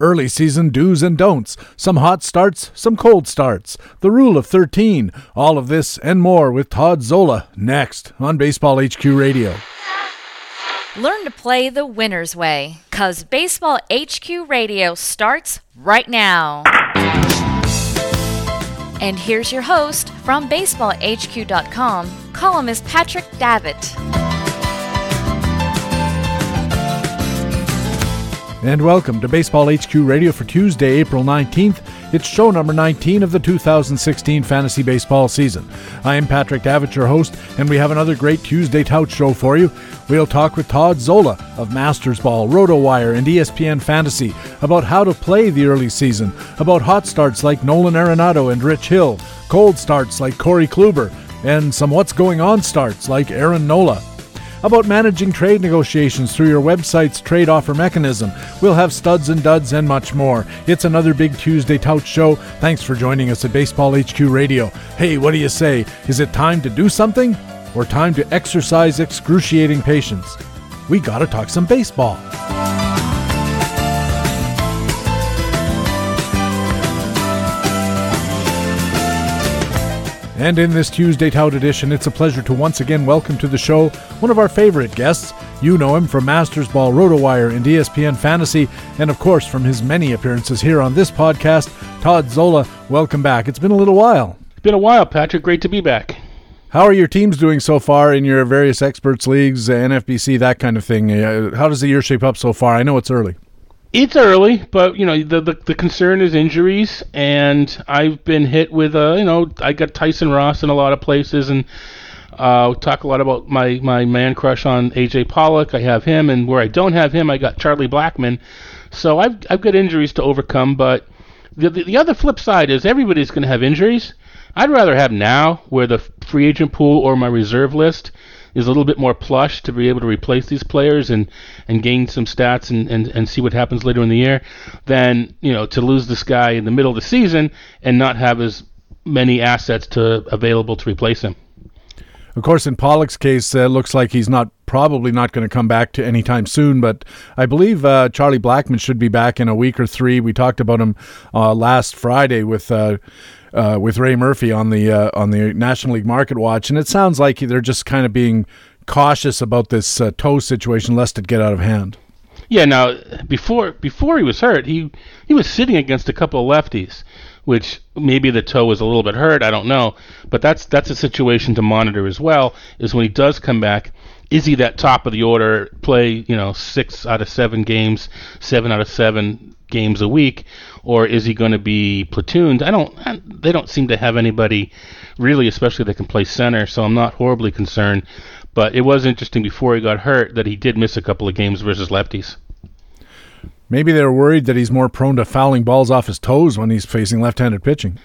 Early season do's and don'ts, some hot starts, some cold starts, the rule of 13, all of this and more with Todd Zola next on Baseball HQ Radio. Learn to play the winner's way, cause Baseball HQ Radio starts right now. And here's your host from BaseballHQ.com, columnist Patrick Davitt. And welcome to Baseball HQ Radio for Tuesday, April 19th. It's show number 19 of the 2016 fantasy baseball season. I am Patrick Davitt, your host, and we have another great Tuesday tout show for you. We'll talk with Todd Zola of Mastersball, RotoWire, and ESPN Fantasy about how to play the early season, about hot starts like Nolan Arenado and Rich Hill, cold starts like Corey Kluber, and some what's going on starts like Aaron Nola about managing trade negotiations through your website's trade offer mechanism. We'll have studs and duds and much more. It's another big Tuesday tout show. Thanks for joining us at Baseball HQ Radio. Hey, what do you say? Is it time to do something or time to exercise excruciating patience? We gotta talk some baseball. And in this Tuesday Tout edition, it's a pleasure to once again welcome to the show one of our favorite guests. You know him from Mastersball, RotoWire, and ESPN Fantasy, and of course from his many appearances here on this podcast. Todd Zola, welcome back. It's been a little while. It's been a while, Patrick. Great to be back. How are your teams doing so far in your various experts leagues, NFBC, that kind of thing? Uh, how does the year shape up so far? I know it's early. It's early, but you know the, the the concern is injuries, and I've been hit with uh you know I got Tyson Ross in a lot of places, and uh talk a lot about my my man crush on AJ Pollock. I have him, and where I don't have him, I got Charlie Blackmon. So I've I've got injuries to overcome, but the the, the other flip side is everybody's going to have injuries. I'd rather have now where the free agent pool or my reserve list is a little bit more plush to be able to replace these players and, and gain some stats and, and, and see what happens later in the year than, you know, to lose this guy in the middle of the season and not have as many assets to available to replace him. Of course, in Pollock's case, it uh, looks like he's not probably not going to come back to anytime soon. But I believe uh, Charlie Blackmon should be back in a week or three. We talked about him uh, last Friday with uh, with Ray Murphy on the uh, on the National League Market Watch, and it sounds like they're just kind of being cautious about this uh, toe situation, lest it get out of hand. Yeah. Now, before before he was hurt, he he was sitting against a couple of lefties, which maybe the toe was a little bit hurt. I don't know, but that's that's a situation to monitor as well. Is when he does come back, is he that top of the order play? You know, six out of seven games, seven out of seven games a week, or is he going to be platooned? I don't. I, they don't seem to have anybody really, especially that can play center. So I'm not horribly concerned. But it was interesting before he got hurt that he did miss a couple of games versus lefties. Maybe they're worried that he's more prone to fouling balls off his toes when he's facing left-handed pitching.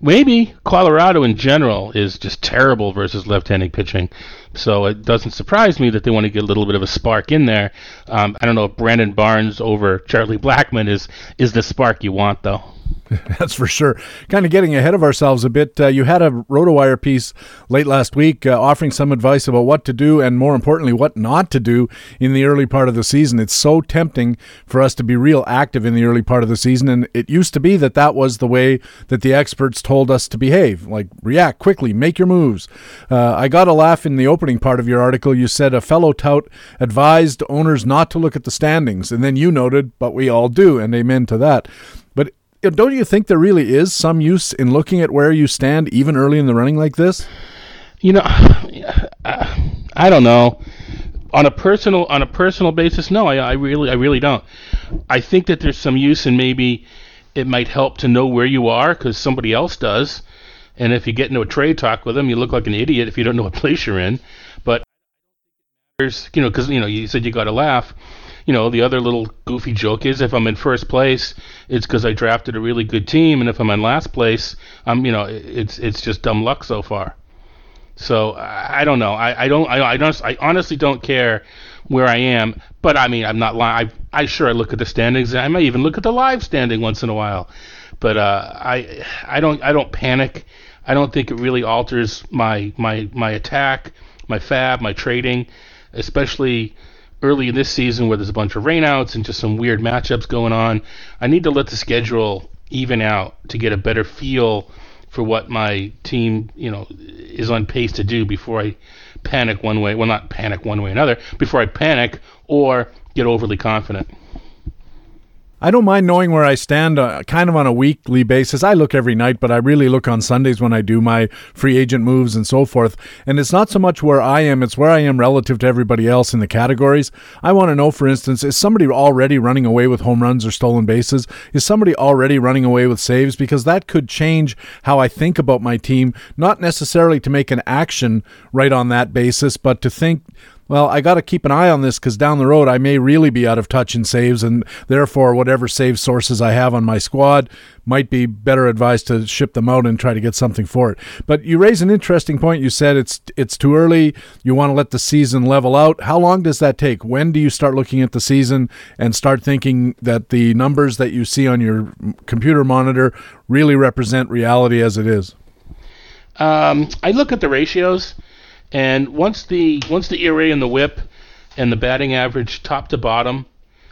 Maybe Colorado in general is just terrible versus left-handed pitching, so it doesn't surprise me that they want to get a little bit of a spark in there. Um, I don't know if Brandon Barnes over Charlie Blackmon is is the spark you want, though. That's for sure. Kind of getting ahead of ourselves a bit. Uh, you had a RotoWire piece late last week uh, offering some advice about what to do and, more importantly, what not to do in the early part of the season. It's so tempting for us to be real active in the early part of the season, and it used to be that that was the way that the experts told us to behave. Like, react quickly, make your moves. Uh, I got a laugh in the opening part of your article. You said a fellow tout advised owners not to look at the standings, and then you noted, but we all do, and amen to that don't you think there really is some use in looking at where you stand even early in the running like this? You know, I don't know. On a personal on a personal basis, no, I, I really I really don't. I think that there's some use in maybe it might help to know where you are because somebody else does. And if you get into a trade talk with them, you look like an idiot if you don't know what place you're in. But there's, you know, because you know you said you got to laugh you know, the other little goofy joke is if I'm in first place, it's because I drafted a really good team, and if I'm in last place, I'm, you know, it's it's just dumb luck so far. So I, don't know. I, I don't. I, I don't. I honestly don't care where I am. But I mean, I'm not lying. I, I sure I look at the standings. I might even look at the live standing once in a while. But uh, I I don't I don't panic. I don't think it really alters my my my attack, my fab, my trading, especially early in this season where there's a bunch of rainouts and just some weird matchups going on. I need to let the schedule even out to get a better feel for what my team, you know, is on pace to do before I panic one way. Well, not panic one way or another. Before I panic or get overly confident. I don't mind knowing where I stand uh, kind of on a weekly basis. I look every night, but I really look on Sundays when I do my free agent moves and so forth. And it's not so much where I am, it's where I am relative to everybody else in the categories. I want to know, for instance, is somebody already running away with home runs or stolen bases? Is somebody already running away with saves? Because that could change how I think about my team, not necessarily to make an action right on that basis, but to think well, I got to keep an eye on this because down the road I may really be out of touch in saves, and therefore whatever save sources I have on my squad might be better advised to ship them out and try to get something for it. But you raise an interesting point. You said it's it's too early. You want to let the season level out. How long does that take? When do you start looking at the season and start thinking that the numbers that you see on your computer monitor really represent reality as it is? Um, I look at the ratios and once the once the ERA and the WHIP and the batting average, top to bottom,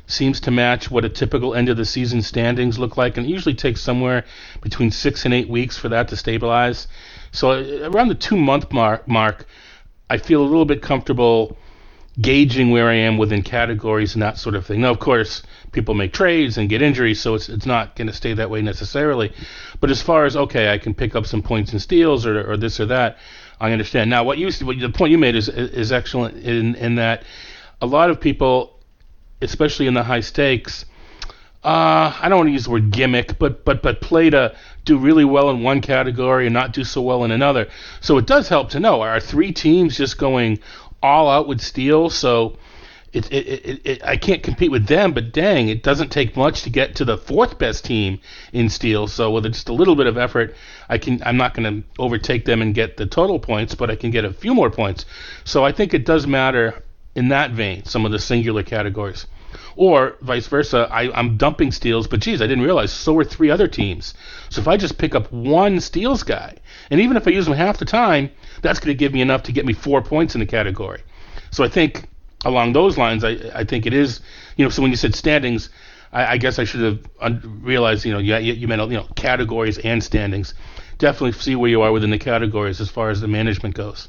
seems to match what a typical end of the season standings look like, and it usually takes somewhere between six and eight weeks for that to stabilize. So uh, around the two month mark, mark, I feel a little bit comfortable gauging where I am within categories and that sort of thing. Now, of course, people make trades and get injuries, so it's it's not going to stay that way necessarily. But as far as okay, I can pick up some points and steals or or this or that. I understand. Now, what you what the point you made is is excellent in in that a lot of people, especially in the high stakes, uh, I don't want to use the word gimmick, but but but play to do really well in one category and not do so well in another. So it does help to know are three teams just going all out with steel. So it, it, it, it, I can't compete with them, but dang, it doesn't take much to get to the fourth best team in steel. So with just a little bit of effort, I can. I'm not going to overtake them and get the total points, but I can get a few more points. So I think it does matter in that vein, some of the singular categories. Or vice versa, I, I'm dumping steals, but geez, I didn't realize so are three other teams. So if I just pick up one steals guy, and even if I use him half the time, that's going to give me enough to get me four points in the category. So I think along those lines, I, I think it is, you know, so when you said standings, I, I guess I should have un- realized, you know, you, you meant, you know, categories and standings. Definitely see where you are within the categories as far as the management goes.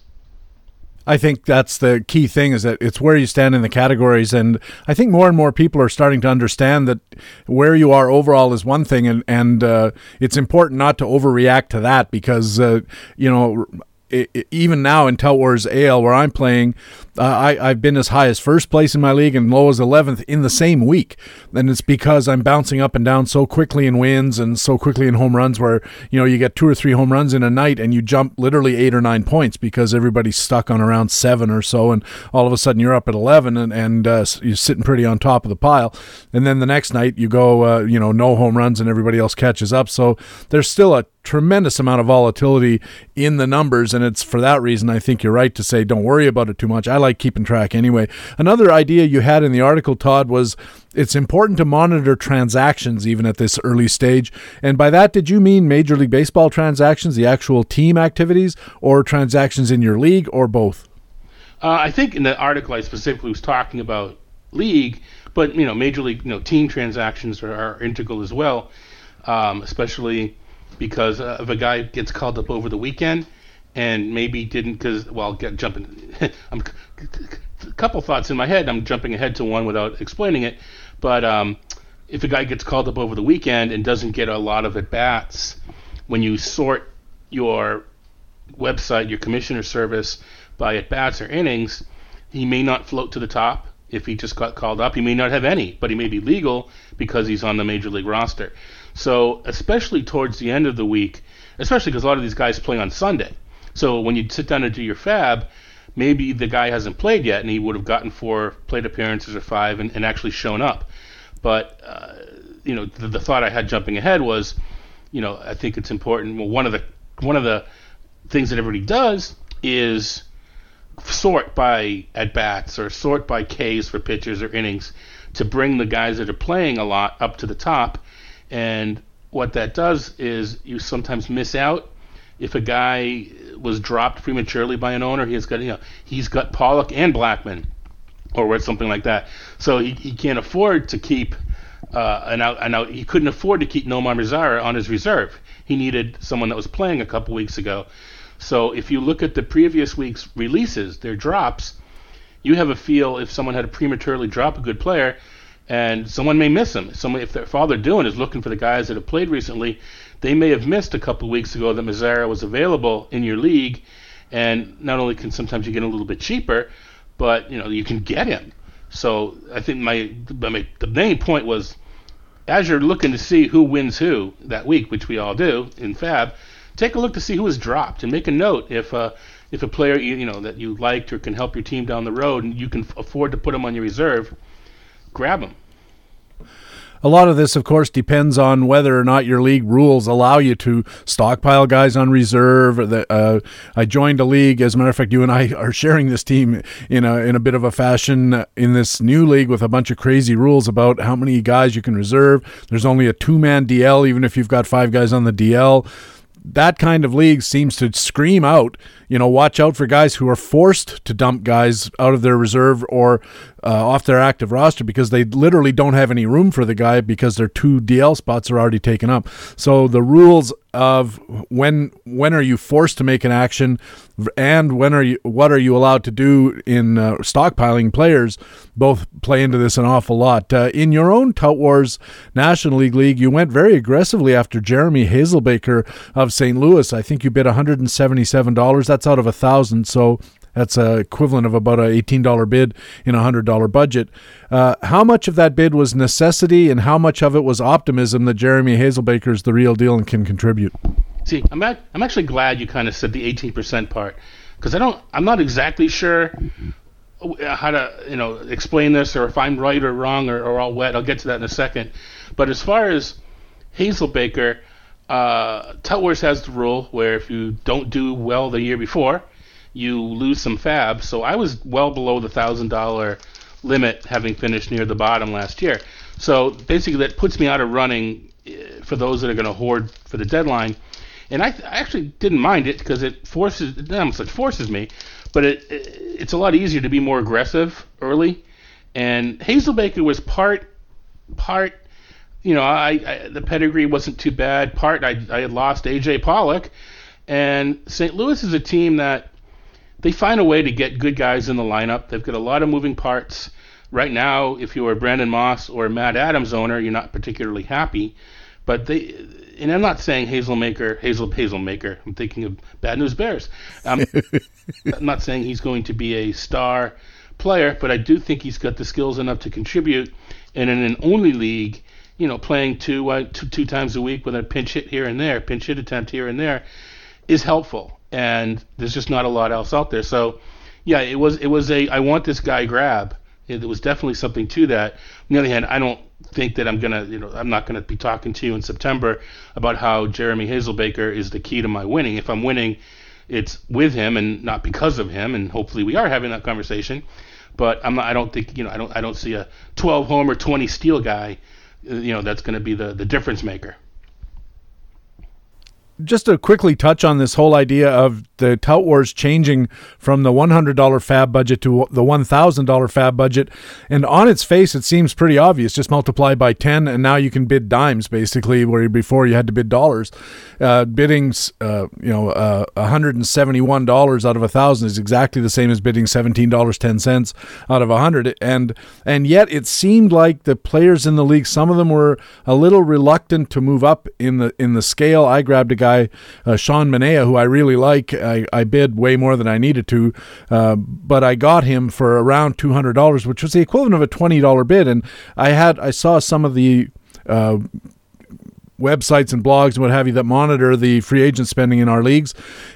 I think that's the key thing is that it's where you stand in the categories. And I think more and more people are starting to understand that where you are overall is one thing. And, and uh, it's important not to overreact to that because, uh, you know, it, even now in Tout Wars AL, where I'm playing, uh, I, I've been as high as first place in my league and low as 11th in the same week. And it's because I'm bouncing up and down so quickly in wins and so quickly in home runs where, you know, you get two or three home runs in a night and you jump literally eight or nine points because everybody's stuck on around seven or so. And all of a sudden you're up at 11 and, and uh, you're sitting pretty on top of the pile. And then the next night you go, uh, you know, no home runs and everybody else catches up. So there's still a tremendous amount of volatility in the numbers. And it's for that reason I think you're right to say don't worry about it too much. I like keeping track anyway. Another idea you had in the article, Todd, was it's important to monitor transactions even at this early stage. And by that, did you mean Major League Baseball transactions, the actual team activities, or transactions in your league, or both? Uh, I think in the article I specifically was talking about league, but you know, major league, you know, team transactions are, are integral as well, um, especially because uh, if a guy gets called up over the weekend and maybe didn't because well get jumping I'm a couple thoughts in my head. I'm jumping ahead to one without explaining it but um, if a guy gets called up over the weekend and doesn't get a lot of at bats when you sort your website your commissioner service by at bats or innings he may not float to the top if he just got called up. He may not have any but he may be legal because he's on the major league roster. So, especially towards the end of the week, especially because a lot of these guys play on Sunday. So, when you sit down and do your fab, maybe the guy hasn't played yet and he would have gotten four plate appearances or five and, and actually shown up. But, uh, you know, the, the thought I had jumping ahead was, you know, I think it's important. Well, one of the one of the things that everybody does is sort by at bats or sort by Ks for pitchers or innings to bring the guys that are playing a lot up to the top and what that does is you sometimes miss out if a guy was dropped prematurely by an owner. He's got you know he's got Pollock and Blackmon, or something like that. So he, he can't afford to keep uh, an out, an out. He couldn't afford to keep Nomar Mazara on his reserve. He needed someone that was playing a couple weeks ago. So if you look at the previous week's releases, their drops, you have a feel if someone had to prematurely drop a good player, and someone may miss him. Someone, if, if all they're doing is looking for the guys that have played recently, they may have missed a couple weeks ago that Mazara was available in your league, and not only can sometimes you get a little bit cheaper, but you know you can get him. So I think my, my the main point was, as you're looking to see who wins who that week, which we all do in Fab, take a look to see who has dropped and make a note if uh, if a player you know that you liked or can help your team down the road and you can afford to put him on your reserve, grab them. A lot of this, of course, depends on whether or not your league rules allow you to stockpile guys on reserve. Uh, I joined a league, as a matter of fact, you and I are sharing this team in a in a bit of a fashion in this new league with a bunch of crazy rules about how many guys you can reserve. There's only a two man DL, even if you've got five guys on the DL that kind of league seems to scream out, you know, watch out for guys who are forced to dump guys out of their reserve or uh, off their active roster because they literally don't have any room for the guy because their two DL spots are already taken up. So the rules of when when are you forced to make an action and when are you what are you allowed to do in uh, stockpiling players both play into this an awful lot. Uh, in your own Tout Wars National League league, you went very aggressively after Jeremy Hazelbaker of St. Louis. I think you bid $177. That's out of a thousand. So that's a equivalent of about a $18 bid in a $100 budget. Uh, how much of that bid was necessity and how much of it was optimism that Jeremy Hazelbaker is the real deal and can contribute? See, I'm, at, I'm actually glad you kind of said the 18% part because I don't, I'm not exactly sure how to, you know, explain this or if I'm right or wrong or, or all wet. I'll get to that in a second. But as far as Hazelbaker, uh, Tout Wars has the rule where if you don't do well the year before, you lose some fab. So I was well below the thousand dollar limit, having finished near the bottom last year. So basically, that puts me out of running eh, for those that are going to hoard for the deadline. And I, I actually didn't mind it because it forces, not almost it forces me, but it, it, it's a lot easier to be more aggressive early. And Hazelbaker was part, part, you know, I, I the pedigree wasn't too bad. Part I, I had lost AJ Pollock, and St. Louis is a team that they find a way to get good guys in the lineup. They've got a lot of moving parts. Right now, if you are Brandon Moss or Matt Adams owner, you're not particularly happy. But they, and I'm not saying Hazelmaker, Hazel Hazelmaker. I'm thinking of Bad News Bears. Um, I'm not saying he's going to be a star player, but I do think he's got the skills enough to contribute. And in an only league, you know, playing two, uh, two, two times a week with a pinch hit here and there, pinch hit attempt here and there, is helpful and there's just not a lot else out there. So, yeah, it was it was a I want this guy grab. It, was definitely something to that. On the other hand, I don't think that I'm gonna you know I'm not gonna be talking to you in September about how Jeremy Hazelbaker is the key to my winning. If I'm winning, it's with him and not because of him. And hopefully we are having that conversation. But I'm not, I don't think you know I don't I don't see a 12 homer 20 steal guy. Uh, you know that's going to be the the difference maker just to quickly touch on this whole idea of the Tout Wars changing from the $100 fab budget to the $1,000 fab budget. And on its face, it seems pretty obvious. Just multiply by 10, and now you can bid dimes, basically, where before you had to bid dollars. Uh, bidding, uh, you know, uh, $171 out of a 1000 is exactly the same as bidding $17.10 out of a 100 And and yet it seemed like the players in the league, some of them were a little reluctant to move up in the in the scale. I grabbed a guy guy, uh, Sean Manaea, who I really like. I, I bid way more than I needed to, uh, but I got him for around two hundred dollars, which was the equivalent of a twenty dollar bid. And I had I saw some of the uh, websites and blogs and what have you that monitor the free agent spending in our leagues,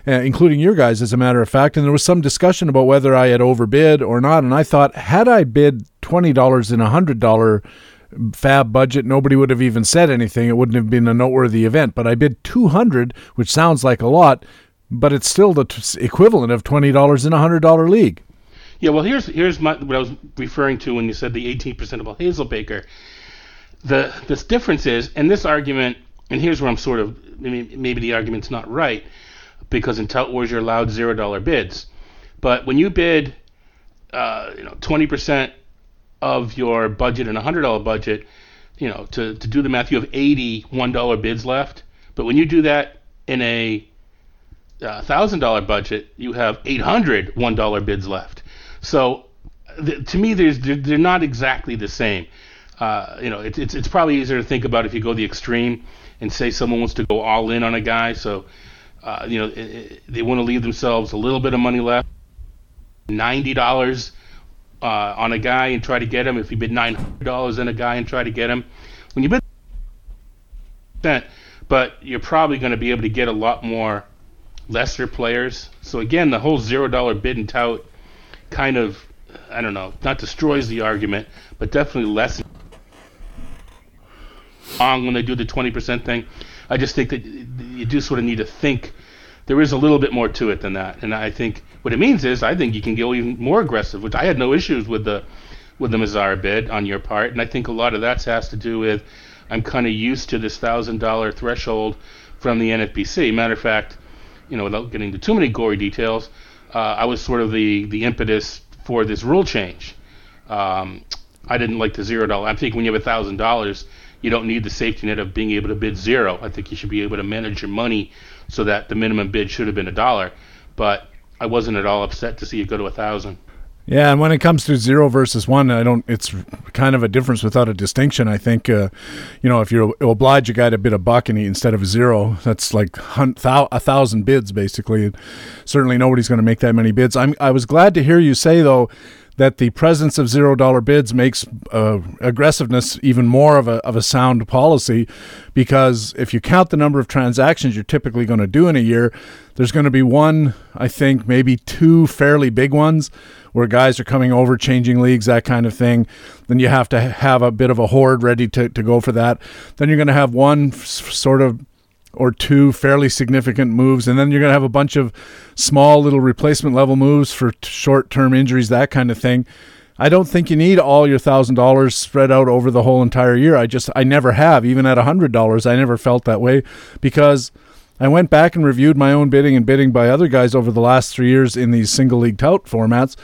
uh, including your guys, as a matter of fact. And there was some discussion about whether I had overbid or not. And I thought, had I bid twenty dollars in a hundred dollar fab budget, nobody would have even said anything. It wouldn't have been a noteworthy event. But I bid 200, which sounds like a lot, but it's still the t- equivalent of $20 in a $100 league. Yeah, well, here's here's my, what I was referring to when you said the 18% about Hazelbaker. The this difference is, and this argument, and here's where I'm sort of maybe, maybe the argument's not right, because in Tout Wars you're allowed zero dollar bids, but when you bid uh, you know, 20% of your budget and a hundred dollar budget, you know, to, to do the math, you have 80 one dollar bids left. But when you do that in a uh, thousand dollar budget, you have 800 one dollar bids left. So th- to me, there's they're, they're, not exactly the same. Uh, you know, it, it's it's probably easier to think about if you go the extreme and say someone wants to go all in on a guy. So uh, you know, it, it, they want to leave themselves a little bit of money left, ninety dollars uh, on a guy and try to get him. If you bid nine hundred dollars on a guy and try to get him, when you bid that, but you're probably going to be able to get a lot more lesser players. So again, the whole zero dollar bid and tout kind of, I don't know, not destroys the argument, but definitely long when they do the 20% thing. I just think that you do sort of need to think there is a little bit more to it than that. And I think what it means is I think you can go even more aggressive, which I had no issues with the with the Mazara bid on your part, and I think a lot of that has to do with I'm kind of used to this thousand dollar threshold from the NFBC. Matter of fact, you know, without getting into too many gory details, uh, I was sort of the the impetus for this rule change. Um, I didn't like the zero dollar. I think when you have a thousand dollars, you don't need the safety net of being able to bid zero. I think you should be able to manage your money so that the minimum bid should have been a dollar. But I wasn't at all upset to see it go to a thousand. Yeah, and when it comes to zero versus one, I don't. It's kind of a difference without a distinction. I think, uh, you know, if you oblige a guy to bid a buck and he, instead of a zero, that's like a thousand bids basically. Certainly, nobody's going to make that many bids. I'm. I was glad to hear you say though that the presence of zero dollar bids makes uh, aggressiveness even more of a, of a sound policy because if you count the number of transactions you're typically going to do in a year, there's going to be one, I think, maybe two fairly big ones where guys are coming over, changing leagues, that kind of thing. Then you have to have a bit of a hoard ready to, to go for that. Then you're going to have one sort of or two fairly significant moves, and then you're going to have a bunch of small little replacement level moves for t- short term injuries, that kind of thing. I don't think you need all your thousand dollars spread out over the whole entire year. I just I never have, even at a hundred dollars, I never felt that way because I went back and reviewed my own bidding and bidding by other guys over the last three years in these single league tout formats,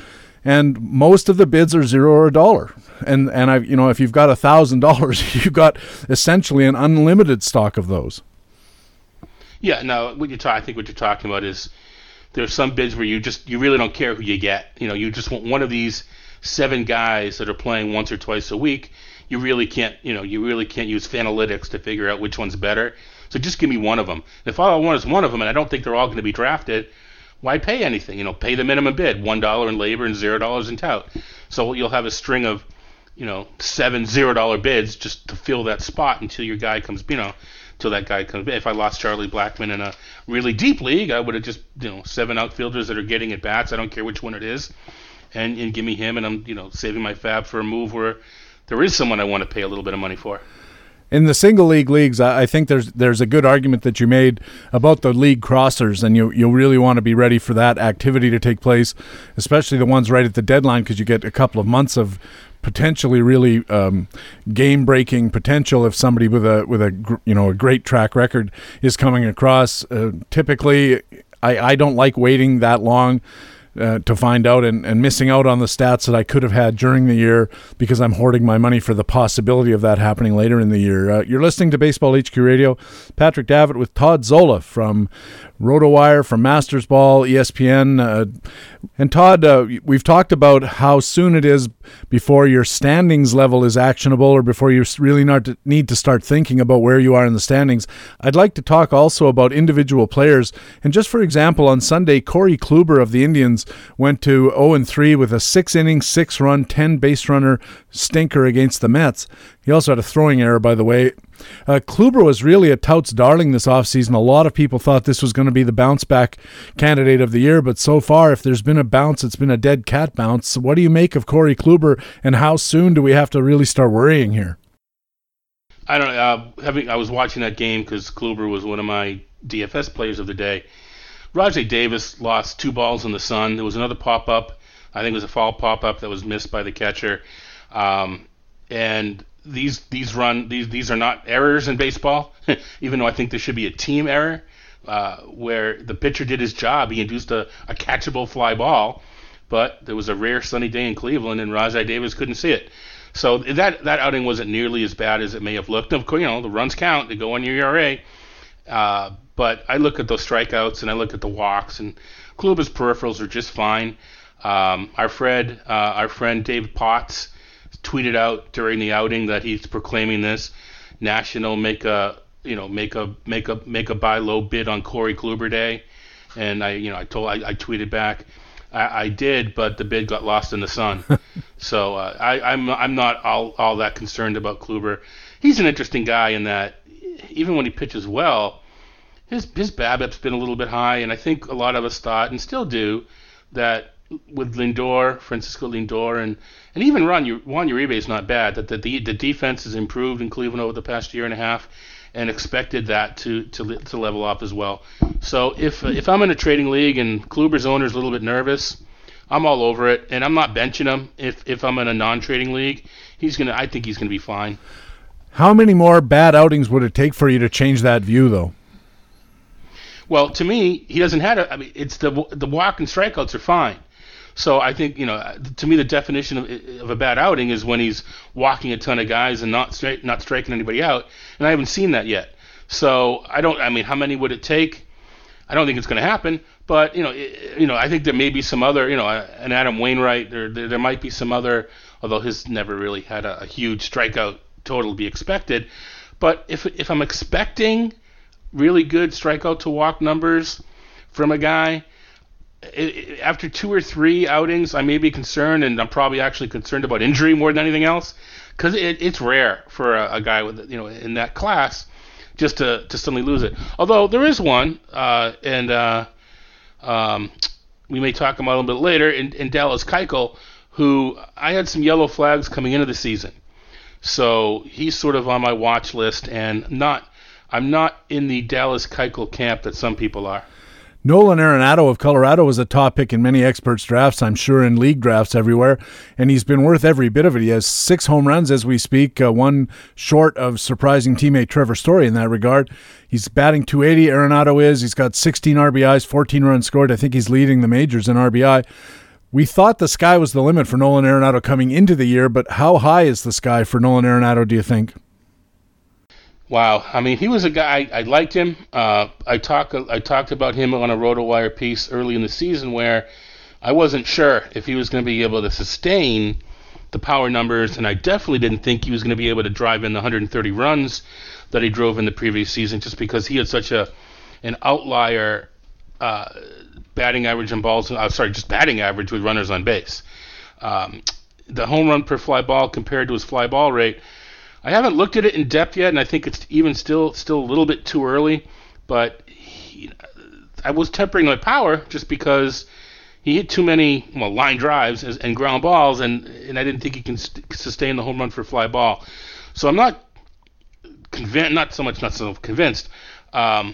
and most of the bids are zero or a dollar. And and I you know if you've got a thousand dollars, you've got essentially an unlimited stock of those. Yeah, no. What you talk, I think what you're talking about is there's some bids where you just you really don't care who you get. You know, you just want one of these seven guys that are playing once or twice a week. You really can't, you know, you really can't use analytics to figure out which one's better. So just give me one of them. If all I want is one of them, and I don't think they're all going to be drafted, why pay anything? You know, pay the minimum bid, one dollar in LABR and zero dollars in tout. So you'll have a string of, you know, seven zero dollar bids just to fill that spot until your guy comes. You know, till that guy comes. If I lost Charlie Blackmon in a really deep league, I would have just you know seven outfielders that are getting at bats. I don't care which one it is, and and give me him, and I'm you know saving my fab for a move where there is someone I want to pay a little bit of money for. In the single league leagues, I think there's there's a good argument that you made about the league crossers, and you you really want to be ready for that activity to take place, especially the ones right at the deadline, because you get a couple of months of potentially really um, game breaking potential if somebody with a with a you know a great track record is coming across. Uh, typically, I, I don't like waiting that long uh, to find out and, and missing out on the stats that I could have had during the year because I'm hoarding my money for the possibility of that happening later in the year. Uh, you're listening to Baseball HQ Radio. Patrick Davitt with Todd Zola from RotoWire, from Mastersball, ESPN. Uh, and Todd, uh, we've talked about how soon it is before your standings level is actionable or before you really need to start thinking about where you are in the standings. I'd like to talk also about individual players. And just for example, on Sunday, Corey Kluber of the Indians went to 0 3 with a six inning, six run, 10 base runner stinker against the Mets. He also had a throwing error, by the way. Uh, Kluber was really a tout's darling this offseason. A lot of people thought this was going to be the bounce back candidate of the year, but so far, if there's been a bounce, it's been a dead cat bounce. What do you make of Corey Kluber, and how soon do we have to really start worrying here? I don't know. Uh, having, I was watching that game because Kluber was one of my DFS players of the day. Rajai Davis lost two balls in the sun. There was another pop up. I think it was a foul pop up that was missed by the catcher. Um, and these these run these these are not errors in baseball, even though I think there should be a team error uh, where the pitcher did his job. He induced a, a catchable fly ball, but there was a rare sunny day in Cleveland, and Rajai Davis couldn't see it. So that that outing wasn't nearly as bad as it may have looked. Of course, you know the runs count; they go on your ERA. Uh, but I look at those strikeouts and I look at the walks, and Kluber's peripherals are just fine. Um, our friend, uh, our friend David Potts, tweeted out during the outing that he's proclaiming this national make a you know make a make a make a buy low bid on Corey Kluber Day, and I you know I told I, I tweeted back. I, I, did, but the bid got lost in the sun. so uh, I, I'm I'm not all all that concerned about Kluber. He's an interesting guy in that even when he pitches well, his his BABIP's been a little bit high, and I think a lot of us thought and still do that with Lindor, Francisco Lindor, and and even Juan Juan Uribe is not bad. That the, the the defense has improved in Cleveland over the past year and a half, and expected that to to to level off as well. So if if I'm in a trading league and Kluber's owner is a little bit nervous, I'm all over it, and I'm not benching him. If if I'm in a non-trading league, he's gonna. I think he's gonna be fine. How many more bad outings would it take for you to change that view, though? Well, to me, he doesn't have. A, I mean, it's the the walk and strikeouts are fine. So I think you know, to me, the definition of, of a bad outing is when he's walking a ton of guys and not straight, not striking anybody out. And I haven't seen that yet. So I don't. I mean, how many would it take? I don't think it's going to happen. But you know, it, you know, I think there may be some other, you know, an Adam Wainwright. There, there, there might be some other. Although his never really had a, a huge strikeout total to be expected. But if if I'm expecting really good strikeout to walk numbers from a guy, after two or three outings, I may be concerned, and I'm probably actually concerned about injury more than anything else, because it, it's rare for a, a, guy with you know in that class just to to suddenly lose it. Although there is one, uh, and uh, um, we may talk about a little bit later in, in Dallas Keuchel, who I had some yellow flags coming into the season. So he's sort of on my watch list, and not I'm not in the Dallas Keuchel camp that some people are. Nolan Arenado of Colorado was a top pick in many experts' drafts, I'm sure in league drafts everywhere, and he's been worth every bit of it. He has six home runs as we speak, uh, one short of surprising teammate Trevor Story in that regard. He's batting 280, Arenado is. He's got 16 RBIs, 14 runs scored. I think he's leading the majors in RBI. We thought the sky was the limit for Nolan Arenado coming into the year, but how high is the sky for Nolan Arenado, do you think? Wow, I mean, he was a guy I, I liked him. Uh, I talk I talked about him on a RotoWire piece early in the season where I wasn't sure if he was going to be able to sustain the power numbers, and I definitely didn't think he was going to be able to drive in the 130 runs that he drove in the previous season, just because he had such a an outlier uh, batting average and balls. I'm uh, sorry, just batting average with runners on base. Um, the home run per fly ball compared to his fly ball rate. I haven't looked at it in depth yet, and I think it's even still still a little bit too early. But he, I was tempering my power just because he hit too many well line drives and ground balls, and and I didn't think he can st- sustain the home run for fly ball. So I'm not convinced, not so much not so convinced. Um,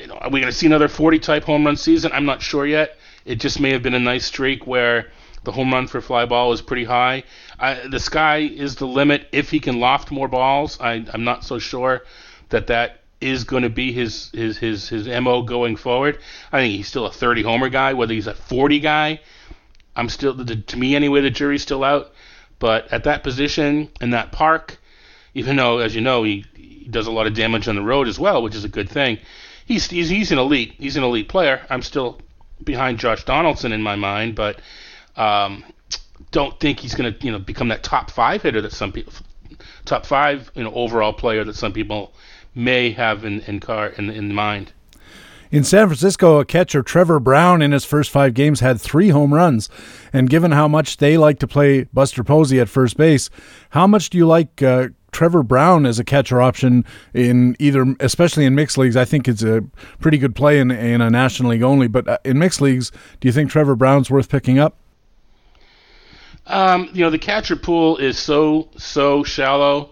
you know, are we going to see another 40 type home run season? I'm not sure yet. It just may have been a nice streak where the home run for fly ball is pretty high. I, the sky is the limit if he can loft more balls. I, I'm not so sure that that is going to be his, his his his mo going forward. I think he's still a 30 homer guy. Whether he's a 40 guy, I'm still to me anyway. The jury's still out. But at that position in that park, even though as you know he, he does a lot of damage on the road as well, which is a good thing he's, he's he's an elite he's an elite player. I'm still behind Josh Donaldson in my mind, but um, don't think he's going to you know become that top five hitter that some people top five you know overall player that some people may have in in car in in mind. In San Francisco, a catcher Trevor Brown in his first five games had three home runs. And given how much they like to play Buster Posey at first base, how much do you like uh, Trevor Brown as a catcher option in either, especially in mixed leagues. I think it's a pretty good play in, in a National League only. But uh, in mixed leagues, do you think Trevor Brown's worth picking up? Um, you know, the catcher pool is so so shallow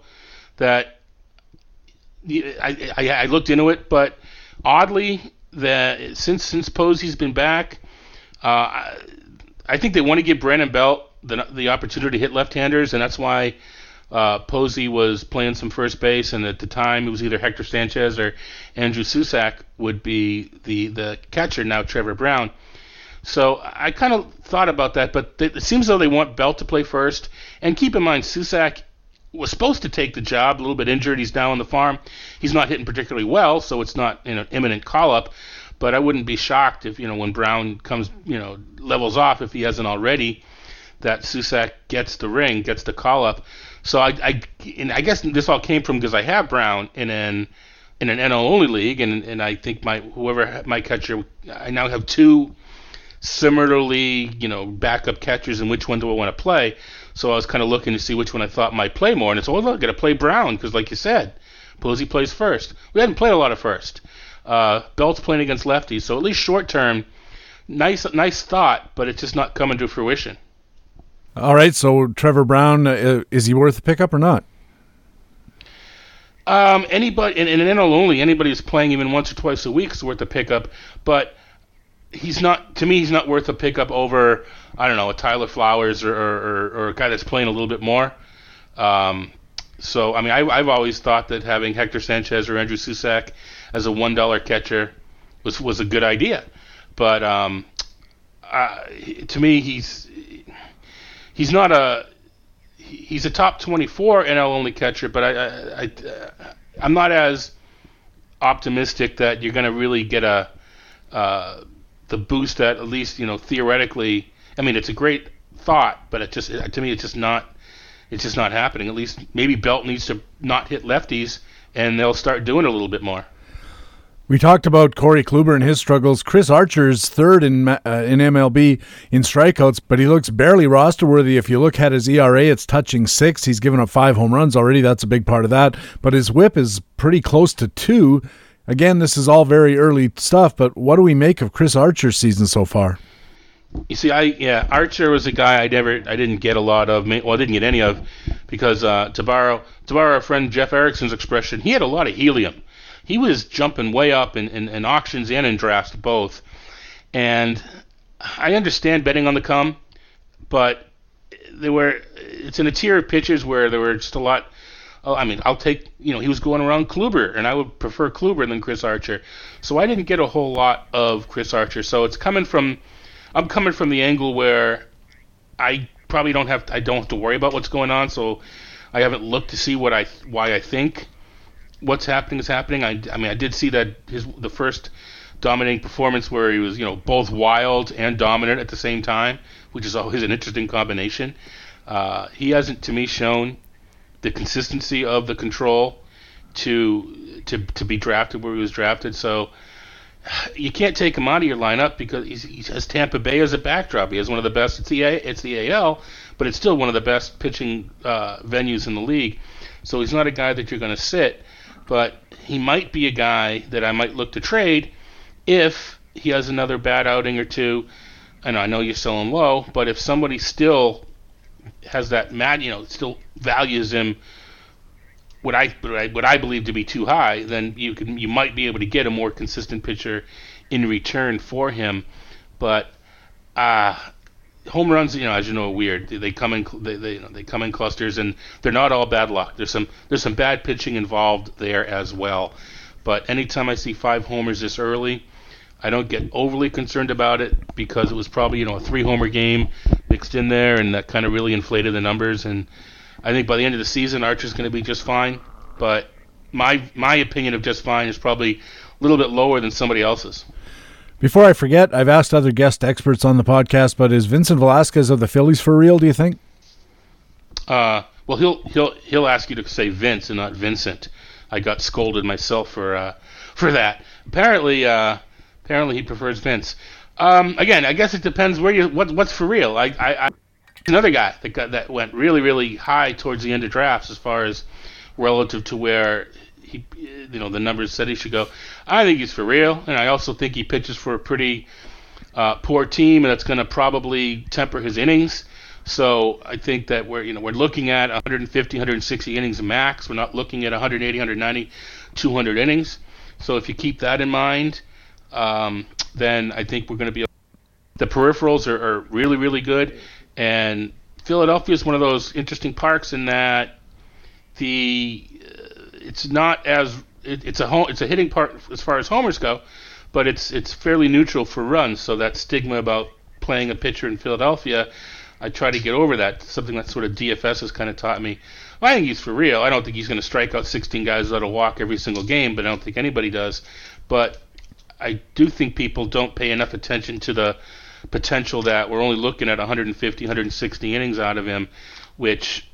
that I, I, I looked into it, but oddly, that since since Posey's been back, uh, I, I think they want to give Brandon Belt the the opportunity to hit left-handers, and that's why uh, Posey was playing some first base, and at the time it was either Hector Sanchez or Andrew Susac would be the the catcher. Now Trevor Brown. So I kind of thought about that, but it seems though they want Belt to play first. And keep in mind, Susac was supposed to take the job, a little bit injured. He's down on the farm. He's not hitting particularly well, so it's not an you know, imminent call up. But I wouldn't be shocked if you know when Brown comes, you know, levels off if he hasn't already, that Susac gets the ring, gets the call up. So I, I, and I guess this all came from because I have Brown in an in an NL only league, and and I think my whoever my catcher, I now have two similarly, you know, backup catchers, and which one do I want to play? So I was kind of looking to see which one I thought might play more, and it's, oh, look, I got to play Brown because, like you said, Posey plays first. We hadn't played a lot of first. Uh, Belt's playing against lefties, so at least short term, nice, nice thought, but it's just not coming to fruition. All right, so Trevor Brown, uh, is he worth a pickup or not? Um, anybody in, in an NL only, anybody who's playing even once or twice a week is worth a pickup. But he's not to me. He's not worth a pickup over I don't know a Tyler Flowers or, or, or a guy that's playing a little bit more. Um, so I mean, I, have always thought that having Hector Sanchez or Andrew Susac as a one dollar catcher was was a good idea. But um, to me, he's he's not a he's a top 24 NL only catcher, but I, I, I I'm not as optimistic that you're going to really get a uh, the boost that at least you know theoretically. I mean, it's a great thought, but it just to me it's just not it's just not happening. At least maybe Belt needs to not hit lefties, and they'll start doing a little bit more. We talked about Corey Kluber and his struggles. Chris Archer's third in uh, in MLB in strikeouts, but he looks barely roster worthy. If you look at his ERA, it's touching six. He's given up five home runs already. That's a big part of that. But his WHIP is pretty close to two. Again, this is all very early stuff. But what do we make of Chris Archer's season so far? You see, I yeah, Archer was a guy I never, I didn't get a lot of. Well, I didn't get any of because uh, to borrow to borrow our friend Jeff Erickson's expression, he had a lot of helium he was jumping way up in, in, in auctions and in drafts both. And I understand betting on the come, but there were it's in a tier of pitchers where there were just a lot. Oh, I mean, I'll take you know he was going around Kluber, and I would prefer Kluber than Chris Archer. So I didn't get a whole lot of Chris Archer. So it's coming from I'm coming from the angle where I probably don't have I don't have to worry about what's going on. So I haven't looked to see what I why I think what's happening is happening. I, I mean, I did see that his the first dominating performance where he was, you know, both wild and dominant at the same time, which is always an interesting combination. Uh, he hasn't, to me, shown the consistency of the control to to to be drafted where he was drafted. So you can't take him out of your lineup because he has Tampa Bay as a backdrop. He has one of the best. It's the A, it's the AL, but it's still one of the best pitching uh, venues in the league. So he's not a guy that you're going to sit but he might be a guy that I might look to trade if he has another bad outing or two. And I know you're selling low, but if somebody still has that mad, you know, still values him what I what I believe to be too high, then you can you might be able to get a more consistent pitcher in return for him. But uh, home runs, you know, as you know, are weird. They come in, they, they, you know, they come in clusters, and they're not all bad luck. There's some there's some bad pitching involved there as well. But anytime I see five homers this early, I don't get overly concerned about it because it was probably you know a three homer game mixed in there, and that kind of really inflated the numbers. And I think by the end of the season, Archer's going to be just fine. But my my opinion of just fine is probably a little bit lower than somebody else's. Before I forget, I've asked other guest experts on the podcast, but is Vincent Velasquez of the Phillies for real? Do you think? Uh, well, he'll he'll he'll ask you to say Vince and not Vincent. I got scolded myself for uh, for that. Apparently, uh, apparently he prefers Vince. Um, again, I guess it depends where you what what's for real. I, I, I another guy that got that went really really high towards the end of drafts as far as relative to where he, you know, the numbers said he should go. I think he's for real, and I also think he pitches for a pretty uh, poor team, and that's going to probably temper his innings. So I think that we're, you know, we're looking at 150, 160 innings max. We're not looking at 180, 190, 200 innings. So if you keep that in mind, um, then I think we're going to be. The peripherals are, are really, really good, and Philadelphia is one of those interesting parks in that the uh, it's not as it, it's a home, it's a hitting part as far as homers go, but it's it's fairly neutral for runs. So that stigma about playing a pitcher in Philadelphia, I try to get over that. Something that sort of DFS has kind of taught me. Well, I think he's for real. I don't think he's going to strike out 16 guys without a walk every single game, but I don't think anybody does. But I do think people don't pay enough attention to the potential that we're only looking at 150, 160 innings out of him, which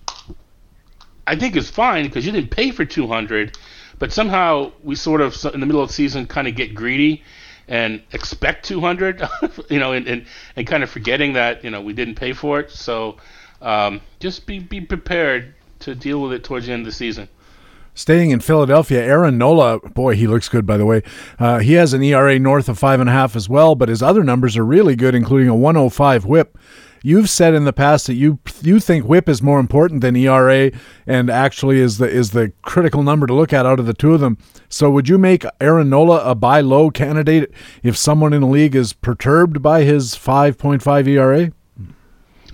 I think is fine because you didn't pay for 200, but somehow we sort of in the middle of the season kind of get greedy and expect 200, you know, and, and, and kind of forgetting that you know we didn't pay for it. So um, just be be prepared to deal with it towards the end of the season. Staying in Philadelphia, Aaron Nola, boy, he looks good, by the way. Uh, he has an ERA north of five and a half as well, but his other numbers are really good, including a 105 whip. You've said in the past that you you think WHIP is more important than ERA, and actually is the is the critical number to look at out of the two of them. So, would you make Aaron Nola a buy low candidate if someone in the league is perturbed by his 5.5 ERA?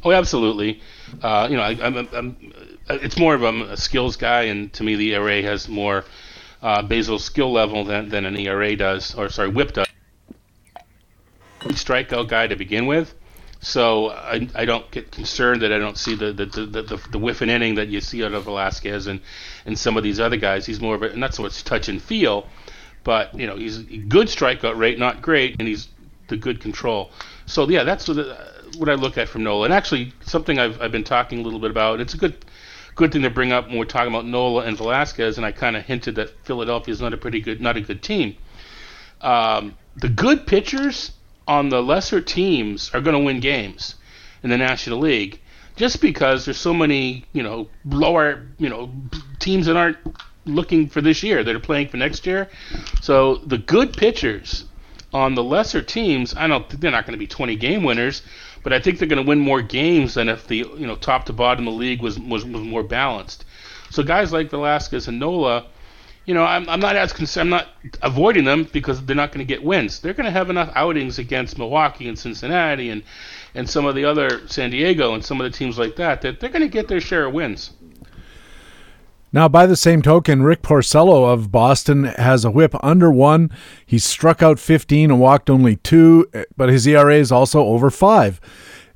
Oh, absolutely. Uh, you know, I, I'm it's more of a, a, skills guy, and to me, the ERA has more uh, basal skill level than, than an ERA does, or sorry, WHIP does. Strikeout guy to begin with, so I, I don't get concerned that I don't see the the, the, the, the whiff and inning that you see out of Velasquez and, and some of these other guys. He's more of a not so much touch and feel, but you know he's good strikeout rate, not great, and he's the good control. So yeah, that's what, what I look at from Nola. And actually, something I've, I've been talking a little bit about. It's a good good thing to bring up when we're talking about Nola and Velasquez, and I kind of hinted that Philadelphia is not a pretty good, not a good team. Um, the good pitchers on the lesser teams are going to win games in the National League, just because there's so many, you know, lower, you know, teams that aren't looking for this year that are playing for next year. So the good pitchers on the lesser teams, I don't, they're not going to be 20 game winners, but I think they're going to win more games than if the you know top to bottom of the league was was, was more balanced. So guys like Velasquez and Nola, you know, I'm, I'm not as concerned. I'm not avoiding them because they're not going to get wins. They're going to have enough outings against Milwaukee and Cincinnati and and some of the other San Diego and some of the teams like that that they're going to get their share of wins. Now, by the same token, Rick Porcello of Boston has a whip under one. He struck out 15 and walked only two, but his ERA is also over five.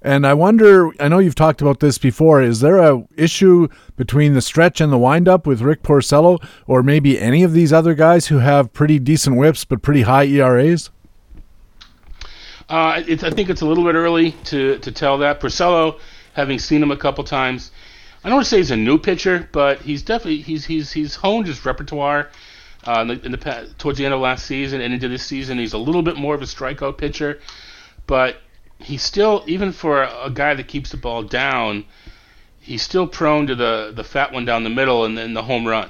And I wonder, I know you've talked about this before, is there a issue between the stretch and the windup with Rick Porcello or maybe any of these other guys who have pretty decent whips but pretty high ERAs? Uh, I think it's a little bit early to, to tell that. Porcello, having seen him a couple times, I don't want to say he's a new pitcher, but he's definitely he's he's he's honed his repertoire uh, in, the, in the towards the end of last season and into this season. He's a little bit more of a strikeout pitcher, but he's still even for a, a guy that keeps the ball down, he's still prone to the the fat one down the middle and then the home run.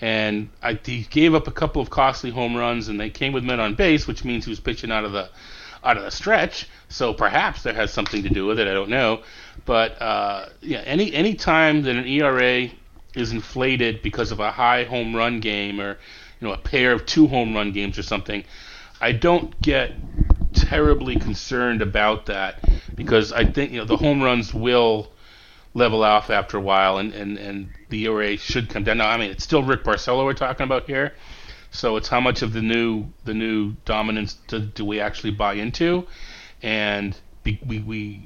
And I, he gave up a couple of costly home runs, and they came with men on base, which means he was pitching out of the out of the stretch. So perhaps that has something to do with it. I don't know. But uh, yeah, any any time that an ERA is inflated because of a high home run game or you know a pair of two home run games or something, I don't get terribly concerned about that because I think you know the home runs will level off after a while and, and, and the ERA should come down. Now I mean it's still Rick Porcello we're talking about here. So it's how much of the new the new dominance do, do we actually buy into, and we we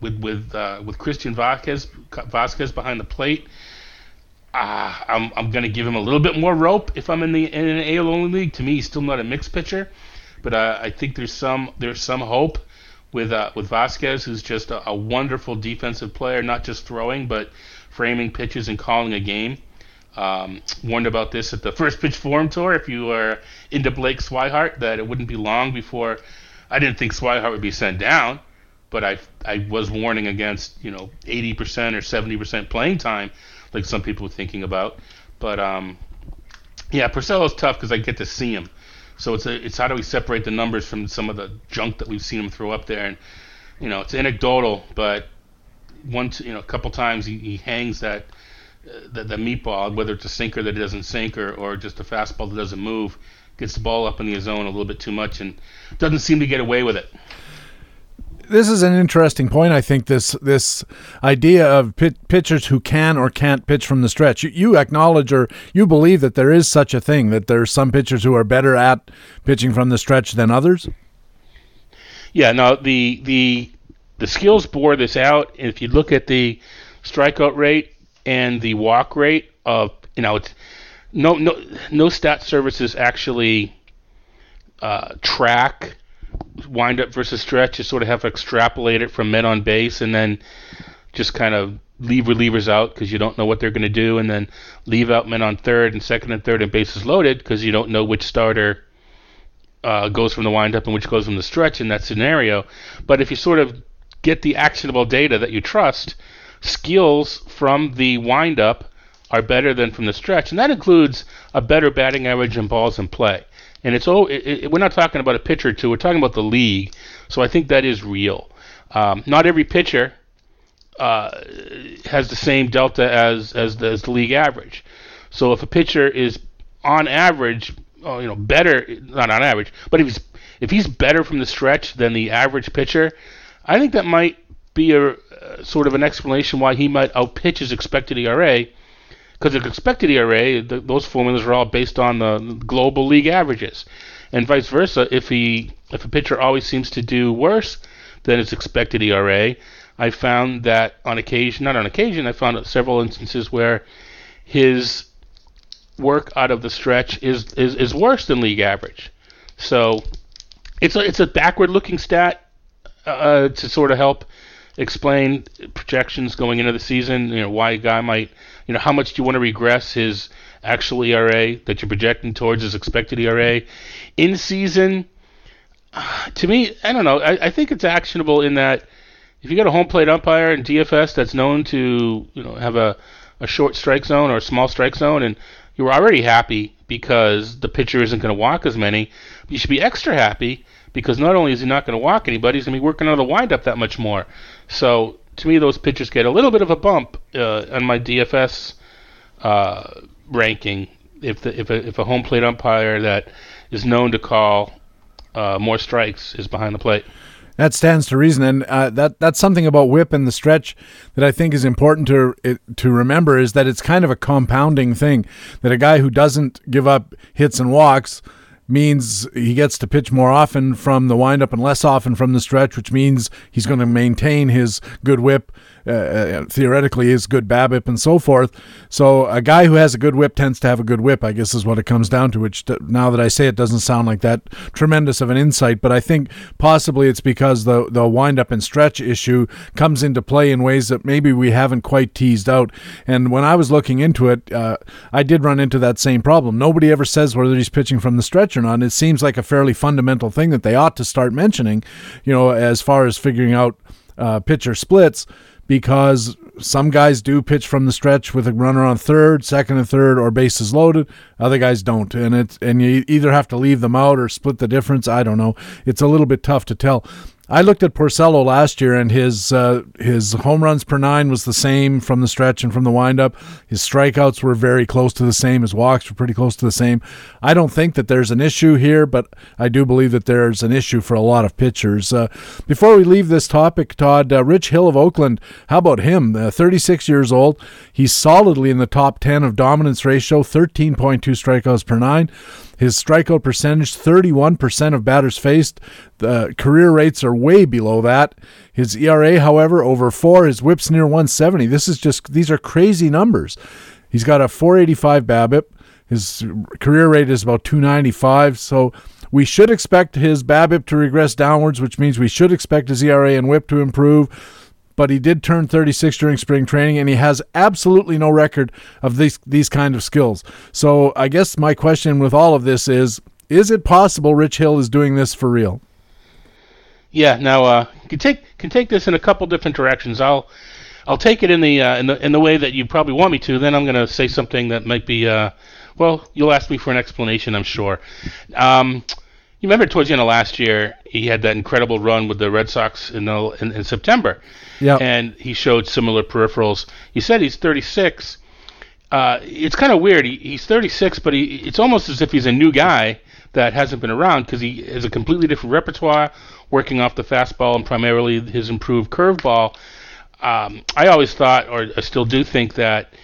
with with uh, with Christian Vazquez Vazquez behind the plate. Uh, I'm I'm gonna give him a little bit more rope if I'm in the in an AL only league. To me, he's still not a mixed pitcher, but uh, I think there's some there's some hope with uh, with Vazquez, who's just a, a, wonderful defensive player, not just throwing but framing pitches and calling a game. Um, warned about this at the first pitch forum tour. If you are into Blake Swihart, that it wouldn't be long before I didn't think Swihart would be sent down but I I was warning against you know 80% or 70% playing time, like some people were thinking about. But um, yeah, Porcello's tough because I get to see him. So it's a, it's how do we separate the numbers from some of the junk that we've seen him throw up there, and you know it's anecdotal, but once you know a couple times he, he hangs that the, the meatball, whether it's a sinker that doesn't sink or, or just a fastball that doesn't move, gets the ball up in the zone a little bit too much and doesn't seem to get away with it this is an interesting point. I think this this idea of pit, pitchers who can or can't pitch from the stretch. You, you, acknowledge or you believe that there is such a thing that there are some pitchers who are better at pitching from the stretch than others. Yeah, Now the the the skills bore this out. If you look at the strikeout rate and the walk rate of you know it's no no no stat services actually uh, track wind up versus stretch. You sort of have to extrapolate it from men on base and then just kind of leave relievers out because you don't know what they're going to do, and then leave out men on third and second and third and bases loaded because you don't know which starter uh, goes from the windup and which goes from the stretch in that scenario. But if you sort of get the actionable data that you trust, skills from the windup are better than from the stretch, and that includes a better batting average and balls in play. And it's oh, it, it, we're not talking about a pitcher or two. We're talking about the league. So I think that is real. Um, not every pitcher uh, has the same delta as as the, as the league average. So if a pitcher is on average, oh, you know, better not on average, but if he's if he's better from the stretch than the average pitcher, I think that might be a sort of an explanation why he might outpitch his expected ERA because the expected ERA, the, those formulas are all based on the global league averages, and vice versa. If he if a pitcher always seems to do worse than his expected ERA, I found that on occasion, not on occasion, I found several instances where his work out of the stretch is is, is worse than league average. So it's a it's a backward looking stat uh, to sort of help explain projections going into the season. You know why a guy might you know, how much do you want to regress his actual ERA that you're projecting towards his expected ERA in season? to me, I don't know. I, I think it's actionable in that if you got a home plate umpire in DFS that's known to, you know, have a, a short strike zone or a small strike zone, and you're already happy because the pitcher isn't going to walk as many, you should be extra happy because not only is he not going to walk anybody, he's going to be working on the windup that much more. So to me, those pitchers get a little bit of a bump uh, on my DFS uh, ranking if the if a, if a home plate umpire that is known to call uh, more strikes is behind the plate. That stands to reason, and uh, that that's something about whip and the stretch that I think is important to to remember is that it's kind of a compounding thing. That a guy who doesn't give up hits and walks means he gets to pitch more often from the windup and less often from the stretch, which means he's going to maintain his good whip uh, uh, theoretically is good BABIP and so forth. So a guy who has a good whip tends to have a good whip, I guess is what it comes down to, which now that I say it doesn't sound like that tremendous of an insight, but I think possibly it's because the, the wind up and stretch issue comes into play in ways that maybe we haven't quite teased out. And when I was looking into it, uh, I did run into that same problem. Nobody ever says whether he's pitching from the stretch or not. And it seems like a fairly fundamental thing that they ought to start mentioning, you know, as far as figuring out uh, pitcher splits because some guys do pitch from the stretch with a runner on third, second and third, or bases loaded. Other guys don't, and it's and you either have to leave them out or split the difference. I don't know. It's a little bit tough to tell. I looked at Porcello last year, and his uh, his home runs per nine was the same from the stretch and from the windup. His strikeouts were very close to the same. His walks were pretty close to the same. I don't think that there's an issue here, but I do believe that there's an issue for a lot of pitchers. Uh, before we leave this topic, Todd, uh, Rich Hill of Oakland, how about him? Uh, 36 years old. He's solidly in the top 10 of dominance ratio, 13.2 strikeouts per nine. His strikeout percentage, 31% of batters faced. The career rates are way below that. His ERA, however, over four. His whip's near 170. This is just, these are crazy numbers. He's got a 485 BABIP. His career rate is about 295. So we should expect his BABIP to regress downwards, which means we should expect his ERA and whip to improve but he did turn 36 during spring training and he has absolutely no record of these these kind of skills. So I guess my question with all of this is is it possible Rich Hill is doing this for real? Yeah, now uh can take can take this in a couple different directions. I'll I'll take it in the uh, in the in the way that you probably want me to. Then I'm going to say something that might be uh well, you'll ask me for an explanation, I'm sure. Um you remember towards the end of last year, he had that incredible run with the Red Sox in the, in, in September. Yeah. And he showed similar peripherals. He said he's 36. Uh, it's kind of weird. He, he's 36, but he, it's almost as if he's a new guy that hasn't been around because he has a completely different repertoire, working off the fastball and primarily his improved curveball. Um, I always thought, or I still do think that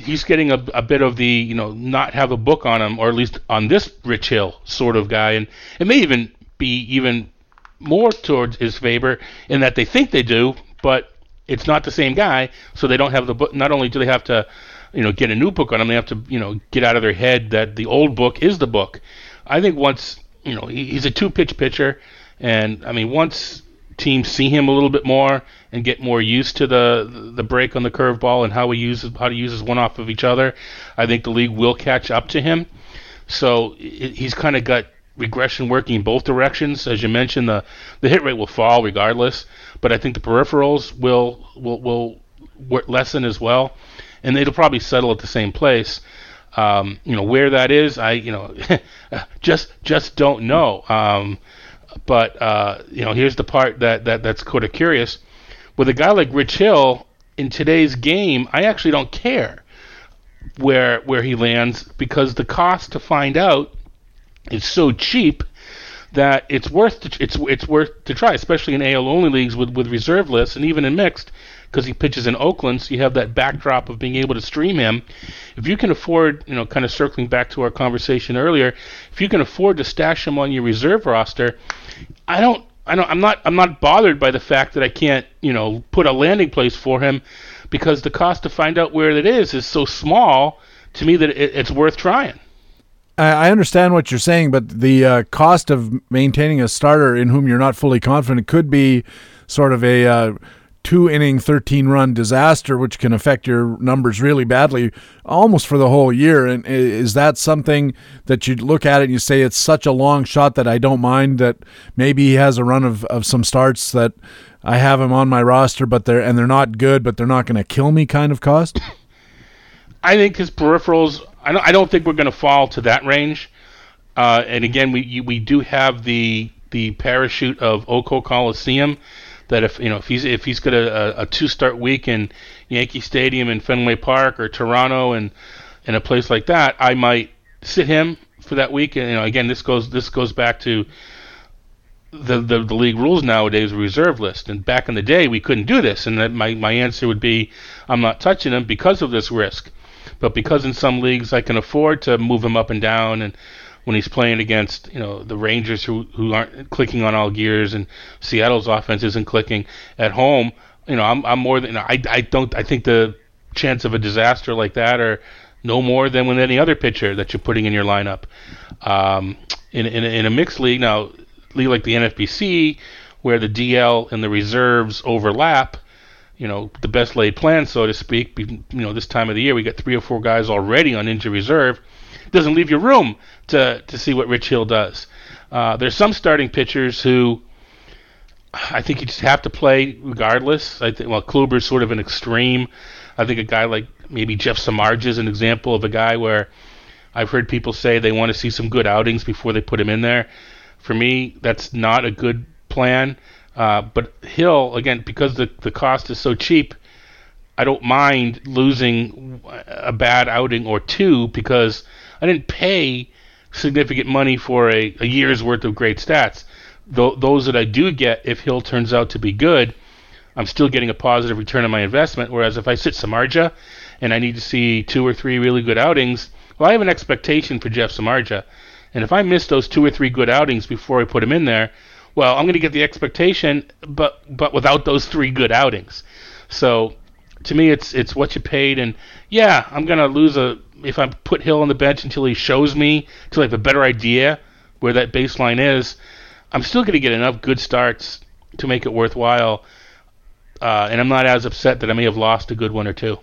he's getting a, a bit of the you know not have a book on him, or at least on this Rich Hill sort of guy, and it may even be even more towards his favor in that they think they do, but it's not the same guy, so they don't have the book. Not only do they have to, you know, get a new book on him, they have to, you know, get out of their head that the old book is the book. I think once, you know, he's a two-pitch pitcher, and I mean once teams see him a little bit more and get more used to the the break on the curveball and how he uses how to uses one off of each other, I think the league will catch up to him. So he's kind of got regression working in both directions. As you mentioned, the the hit rate will fall regardless, but I think the peripherals will will will lessen as well, and it'll probably settle at the same place. Um, you know where that is, I you know just just don't know. Um, but uh, you know here's the part that, that that's kind of curious. With a guy like Rich Hill in today's game, I actually don't care where where he lands because the cost to find out is so cheap that it's worth to, it's it's worth to try, especially in AL only leagues with with reserve lists and even in mixed because he pitches in Oakland, so you have that backdrop of being able to stream him. If you can afford, you know, kind of circling back to our conversation earlier, if you can afford to stash him on your reserve roster, I don't I don't I'm not I'm not bothered by the fact that I can't, you know, put a landing place for him because the cost to find out where it is is so small to me that it, it's worth trying. I understand what you're saying, but the uh, cost of maintaining a starter in whom you're not fully confident could be sort of a uh, two inning, 13 run disaster, which can affect your numbers really badly almost for the whole year. And is that something that you look at it and you say it's such a long shot that I don't mind that maybe he has a run of, of some starts that I have him on my roster, but they're and they're not good, but they're not going to kill me kind of cost? I think his peripherals I don't, I don't think we're going to fall to that range. Uh, and again, we we do have the the parachute of O.co Coliseum. That if you know if he's if he's got a, a two start week in Yankee Stadium in Fenway Park or Toronto and in a place like that, I might sit him for that week. And you know, again, this goes this goes back to the, the, the league rules nowadays reserve list. And back in the day we couldn't do this. And that my, my answer would be I'm not touching him because of this risk. But because in some leagues I can afford to move him up and down, and when he's playing against you know the Rangers who who aren't clicking on all gears, and Seattle's offense isn't clicking at home, you know I'm I'm more than I I don't I think the chance of a disaster like that are no more than with any other pitcher that you're putting in your lineup. Um, in, in, in a mixed league now, league like the NFBC, where the DL and the reserves overlap, you know, the best laid plan, so to speak. You know, this time of the year, we got three or four guys already on injury reserve. Doesn't leave you room to to see what Rich Hill does. Uh, there's some starting pitchers who I think you just have to play regardless. I think well, Kluber's sort of an extreme. I think a guy like maybe Jeff Samardzija is an example of a guy where I've heard people say they want to see some good outings before they put him in there. For me, that's not a good plan. Uh, but Hill, again, because the, the cost is so cheap, I don't mind losing a bad outing or two because I didn't pay significant money for a, a year's worth of great stats. Th- those that I do get, if Hill turns out to be good, I'm still getting a positive return on my investment. Whereas if I sit Samardzija and I need to see two or three really good outings, well, I have an expectation for Jeff Samardzija. And if I miss those two or three good outings before I put him in there, well, I'm going to get the expectation, but but without those three good outings. So to me, it's it's what you paid, and yeah, I'm to lose a if I put Hill on the bench until he shows me until I have a better idea where that baseline is. I'm still to get enough good starts to make it worthwhile, uh, and I'm not as upset that I may have lost a good one or two.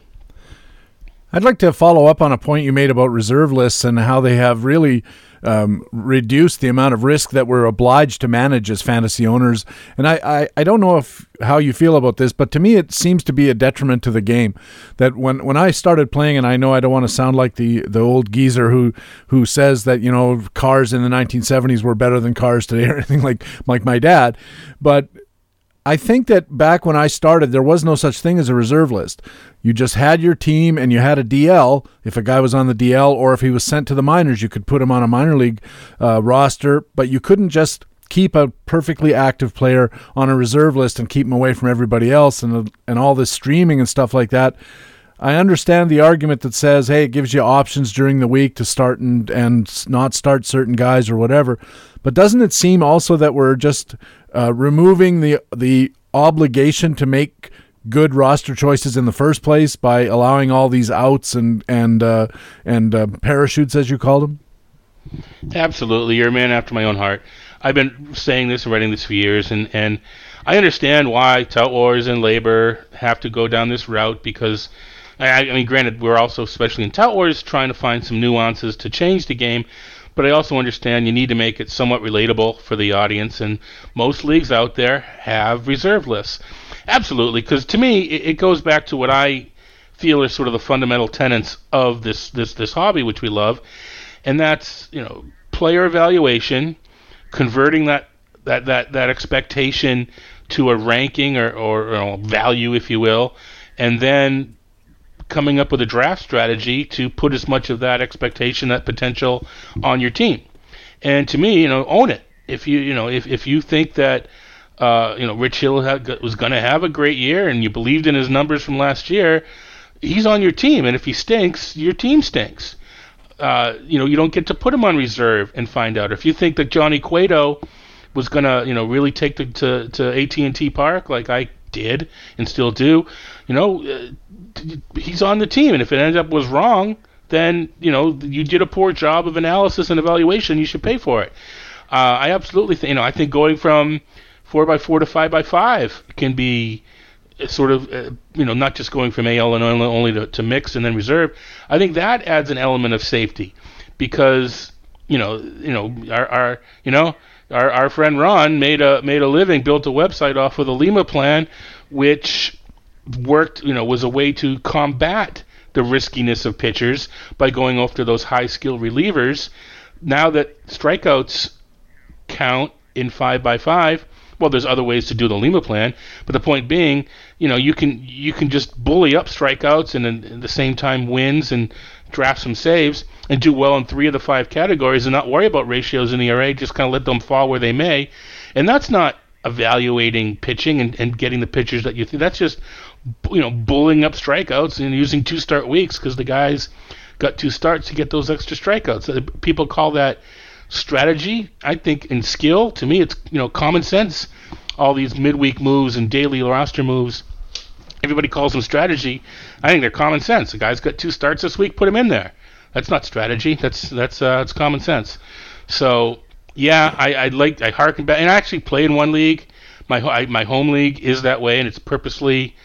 I'd like to follow up on a point you made about reserve lists and how they have really um, reduce the amount of risk that we're obliged to manage as fantasy owners. And I, I, I don't know if how you feel about this, but to me it seems to be a detriment to the game. That when, when I started playing, and I know I don't want to sound like the, the old geezer who who says that you know cars in the 1970s were better than cars today or anything like like my dad, but I think that back when I started, there was no such thing as a reserve list. You just had your team and you had a DL. If a guy was on the DL or if he was sent to the minors, you could put him on a minor league uh, roster, but you couldn't just keep a perfectly active player on a reserve list and keep him away from everybody else and and all this streaming and stuff like that. I understand the argument that says, hey, it gives you options during the week to start and, and not start certain guys or whatever. But doesn't it seem also that we're just uh, removing the the obligation to make good roster choices in the first place by allowing all these outs and and uh, and uh, parachutes, as you called them? Absolutely, you're a man after my own heart. I've been saying this and writing this for years, and and I understand why Tout Wars and LABR have to go down this route because I, I mean, granted, we're also, especially in Tout Wars, trying to find some nuances to change the game. But I also understand you need to make it somewhat relatable for the audience, and most leagues out there have reserve lists. Absolutely, because to me, it, it goes back to what I feel are sort of the fundamental tenets of this this this hobby, which we love, and that's you know player evaluation, converting that that that that expectation to a ranking or, or, or value, if you will, and then coming up with a draft strategy to put as much of that expectation, that potential on your team. And to me, you know, own it. If you, you know, if, if you think that, uh, you know, Rich Hill was going to have a great year and you believed in his numbers from last year, he's on your team. And if he stinks, your team stinks. Uh, you know, you don't get to put him on reserve and find out. If you think that Johnny Cueto was gonna, you know, really take the, to to AT and T Park like I did and still do, you know, uh, he's on the team, and if it ends up was wrong, then you know you did a poor job of analysis and evaluation. You should pay for it. Uh, I absolutely think you know I think going from four by four to five by five can be sort of uh, you know not just going from AL and only to, to mix and then reserve. I think that adds an element of safety because you know you know our, our you know our, our friend Ron made a made a living, built a website off of the Lima plan, which worked, you know, was a way to combat the riskiness of pitchers by going after those high skill relievers. Now that strikeouts count in five by five, well, there's other ways to do the Lima plan, but the point being, you know, you can you can just bully up strikeouts and at the same time wins and draft some saves and do well in three of the five categories and not worry about ratios in the ERA, just kind of let them fall where they may. And that's not evaluating pitching and, and getting the pitchers that you think. That's just you know, bullying up strikeouts and using two start weeks because the guys got two starts to get those extra strikeouts. Uh, people call that strategy. I think and skill, to me, it's you know common sense. All these midweek moves and daily roster moves, everybody calls them strategy. I think they're common sense. The guy's got two starts this week, put him in there. That's not strategy. That's that's uh, it's common sense. So yeah, I I like I harken back, and I actually play in one league. My I, my home league is that way, and it's purposely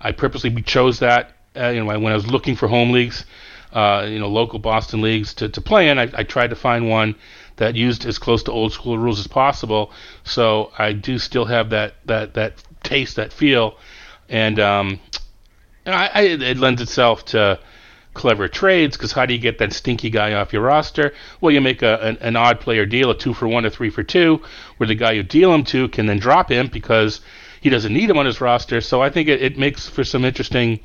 I purposely chose that. Uh, you know, when I was looking for home leagues, uh, you know, local Boston leagues to, to play in, I, I tried to find one that used as close to old school rules as possible. So I do still have that that that taste, that feel, and um, I, I, it lends itself to clever trades because how do you get that stinky guy off your roster? Well, you make a, an, an odd player deal, a two for one, a three for two, where the guy you deal him to can then drop him because he doesn't need him on his roster. So I think it, it makes for some interesting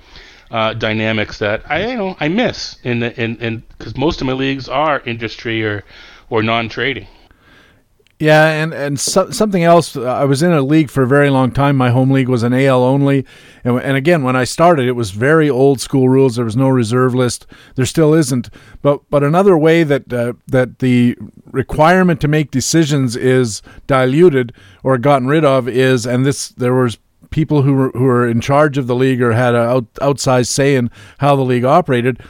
uh, dynamics that I you know I miss in the, in in because most of my leagues are industry or or non-trading. Yeah, and and so, something else. Uh, I was in a league for a very long time. My home league was an AL only, and, and again, when I started, it was very old school rules. There was no reserve list. There still isn't. But but another way that uh, that the requirement to make decisions is diluted or gotten rid of is, and this there was people who were who were in charge of the league or had an out, outsized say in how the league operated.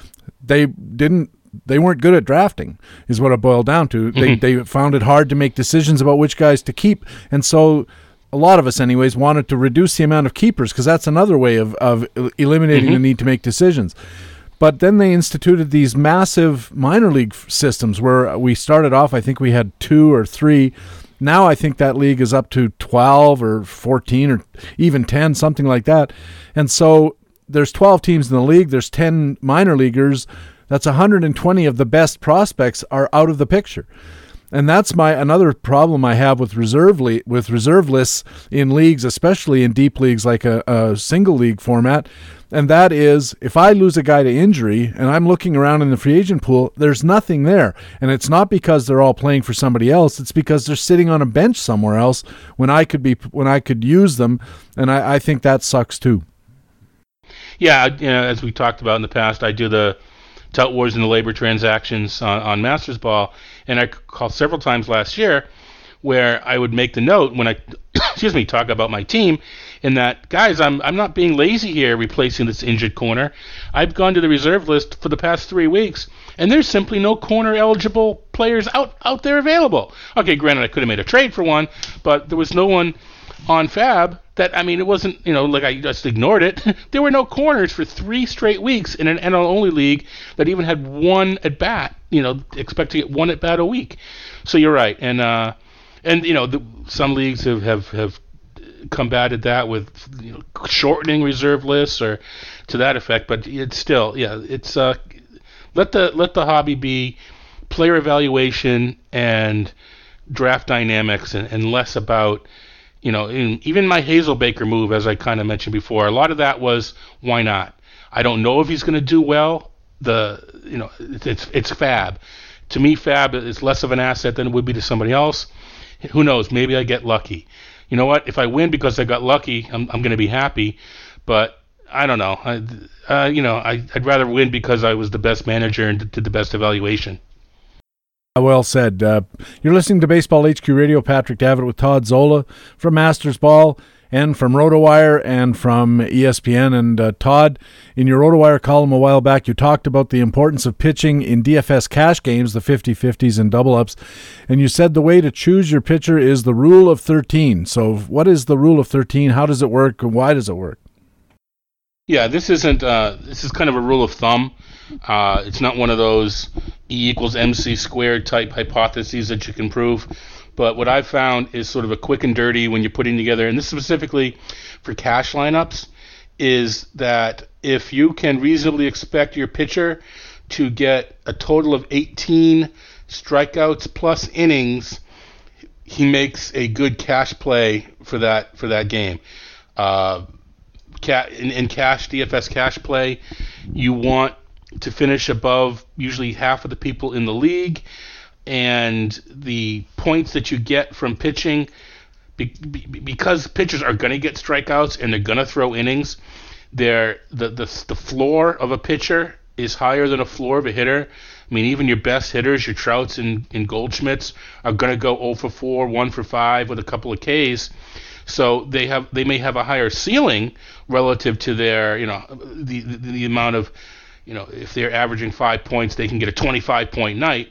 They didn't they weren't good at drafting is what it boiled down to they, mm-hmm. they found it hard to make decisions about which guys to keep and so a lot of us anyways wanted to reduce the amount of keepers because that's another way of, of eliminating mm-hmm. the need to make decisions but then they instituted these massive minor league systems where we started off i think we had two or three now i think that league is up to 12 or 14 or even 10 something like that and so there's 12 teams in the league there's 10 minor leaguers that's 120 of the best prospects are out of the picture. and that's my another problem I have with reserve le- with reserve lists in leagues, especially in deep leagues like a, a single league format. And that is, if I lose a guy to injury and I'm looking around in the free agent pool, there's nothing there. And it's not because they're all playing for somebody else. It's because they're sitting on a bench somewhere else when I could be when I could use them. And I, I think that sucks too. Yeah, you know, as we talked about in the past, I do the tout wars and the LABR transactions on, on Mastersball, and I called several times last year where I would make the note when I, excuse me, talk about my team, in that guys, I'm I'm not being lazy here, replacing this injured corner. I've gone to the reserve list for the past three weeks, and there's simply no corner eligible players out out there available. Okay, granted, I could have made a trade for one, but there was no one on FAAB that I mean, it wasn't you know like I just ignored it. there were no corners for three straight weeks in an NL only league that even had one at bat. You know, expect to get one at bat a week. So you're right, and uh, and you know the, some leagues have have have combated that with you know, shortening reserve lists or to that effect. But it's still yeah, it's uh, let the let the hobby be player evaluation and draft dynamics and, and less about you know, in, even my Hazelbaker move, as I kind of mentioned before, a lot of that was why not? I don't know if he's going to do well. The you know, it's it's FAAB. To me, FAAB is less of an asset than it would be to somebody else. Who knows? Maybe I get lucky. You know what? If I win because I got lucky, I'm I'm going to be happy. But I don't know. I, uh, you know, I, I'd rather win because I was the best manager and did the best evaluation. Well said. Uh, you're listening to Baseball HQ Radio. Patrick Davitt with Todd Zola from Mastersball and from RotoWire and from ESPN. And uh, Todd, in your RotoWire column a while back, you talked about the importance of pitching in DFS cash games, the 50 50s and double ups. And you said the way to choose your pitcher is the rule of 13. So, what is the rule of 13? How does it work? And why does it work? Yeah, this isn't. Uh, this is kind of a rule of thumb. Uh, it's not one of those E equals MC squared type hypotheses that you can prove. But what I've found is sort of a quick and dirty when you're putting together, and this specifically for cash lineups, is that if you can reasonably expect your pitcher to get a total of 18 strikeouts plus innings, he makes a good cash play for that for that game. Uh, in, in cash DFS cash play, you want to finish above usually half of the people in the league, and the points that you get from pitching, be, be, because pitchers are going to get strikeouts and they're going to throw innings, they're, the, the, the floor of a pitcher is higher than a floor of a hitter. I mean, even your best hitters, your Trouts and, and Goldschmidts, are going to go 0 for 4, 1 for 5 with a couple of Ks. So they have they may have a higher ceiling relative to their you know the the, the amount of you know if they're averaging five points, they can get a 25 point night,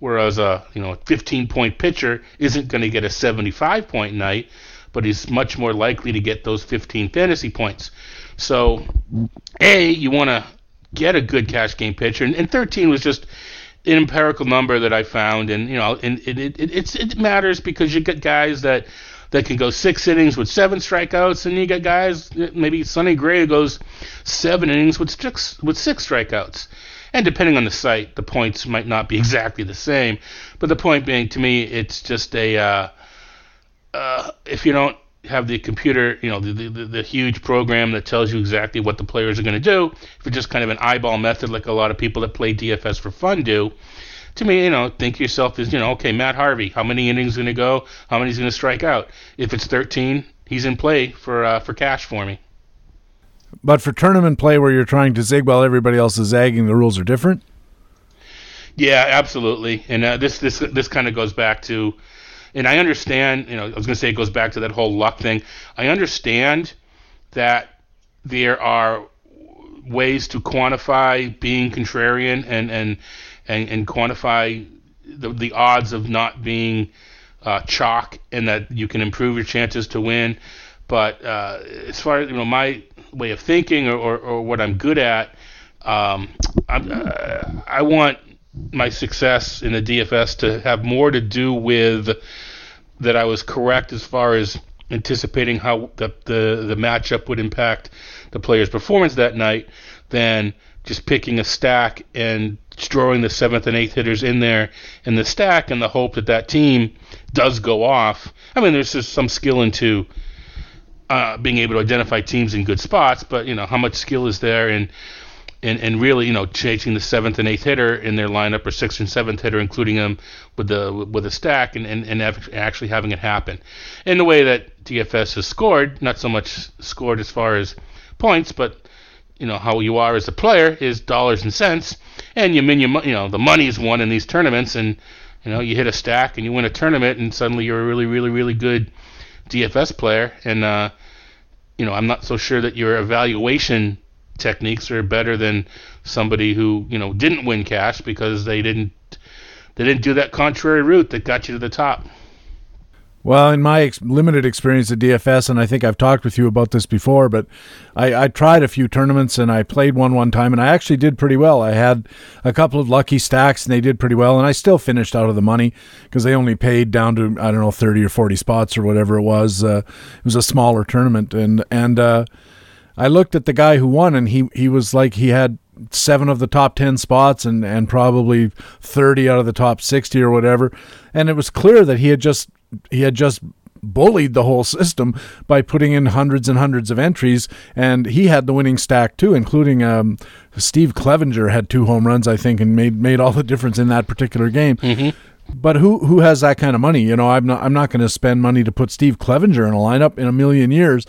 whereas a you know 15 point pitcher isn't going to get a 75 point night, but he's much more likely to get those 15 fantasy points. So, a you want to get a good cash game pitcher, and, and 13 was just an empirical number that I found, and you know, and it, it, it, it matters because you get guys that that can go six innings with seven strikeouts, and you got guys maybe Sonny Gray goes seven innings with six with six strikeouts. And depending on the site, the points might not be exactly the same. But the point being, to me, it's just a uh, uh, if you don't have the computer, you know, the, the, the huge program that tells you exactly what the players are going to do. If it's just kind of an eyeball method, like a lot of people that play DFS for fun do, to me, you know, think yourself is, you know, okay, Matt Harvey, how many innings going to go? How many is going to strike out? If it's 13, he's in play for uh, for cash for me. But for tournament play where you're trying to zig while everybody else is zagging, the rules are different. Yeah, absolutely. And uh, this this this kind of goes back to, and I understand. You know, I was going to say it goes back to that whole luck thing. I understand that there are ways to quantify being contrarian and and and, and quantify the, the odds of not being uh, chalk and that you can improve your chances to win. But uh, as far as you know, my way of thinking or, or, or what I'm good at, um, uh, i want my success in the DFS to have more to do with that I was correct as far as anticipating how the, the, the matchup would impact the player's performance that night than just picking a stack and throwing the seventh and eighth hitters in there in the stack in the hope that that team does go off. I mean, there's just some skill into uh, being able to identify teams in good spots, but you know how much skill is there in and, and really, you know, changing the seventh and eighth hitter in their lineup or sixth and seventh hitter, including them with the with a stack, and, and, and actually having it happen. In the way that DFS has scored, not so much scored as far as points, but you know how you are as a player is dollars and cents, and you mean you you know the money's won in these tournaments, and you know you hit a stack and you win a tournament, and suddenly you're a really really really good DFS player, and uh, you know I'm not so sure that your evaluation techniques are better than somebody who you know didn't win cash because they didn't they didn't do that contrary route that got you to the top. Well, in my ex- limited experience at DFS, and I think I've talked with you about this before, but I, I, tried a few tournaments and I played one one time, and I actually did pretty well. I had a couple of lucky stacks, and they did pretty well, and I still finished out of the money because they only paid down to I don't know thirty or forty spots or whatever it was. Uh, it was a smaller tournament, and and uh, I looked at the guy who won, and he he was like he had seven of the top 10 spots and, and probably 30 out of the top 60 or whatever and it was clear that he had just he had just bullied the whole system by putting in hundreds and hundreds of entries and he had the winning stack too including um, Steve Clevenger had two home runs I think and made made all the difference in that particular game mm-hmm. But who who has that kind of money? You know, I'm not I'm not going to spend money to put Steve Clevenger in a lineup in a million years.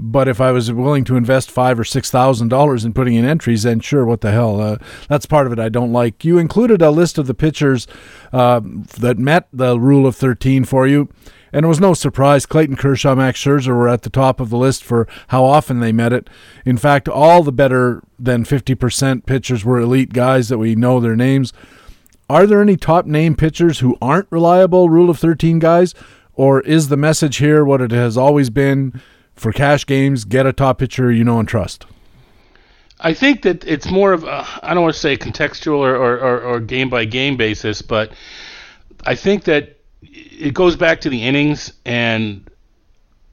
But if I was willing to invest five or six thousand dollars in putting in entries, then sure, what the hell? Uh, that's part of it I don't like. You included a list of the pitchers uh, that met the rule of thirteen for you, and it was no surprise. Clayton Kershaw, Max Scherzer were at the top of the list for how often they met it. In fact, all the better than fifty percent pitchers were elite guys that we know their names. Are there any top name pitchers who aren't reliable rule of 13 guys? Or is the message here what it has always been? For cash games, get a top pitcher you know and trust? I think that it's more of a, I don't want to say contextual or, or, or, or game by game basis, but I think that it goes back to the innings and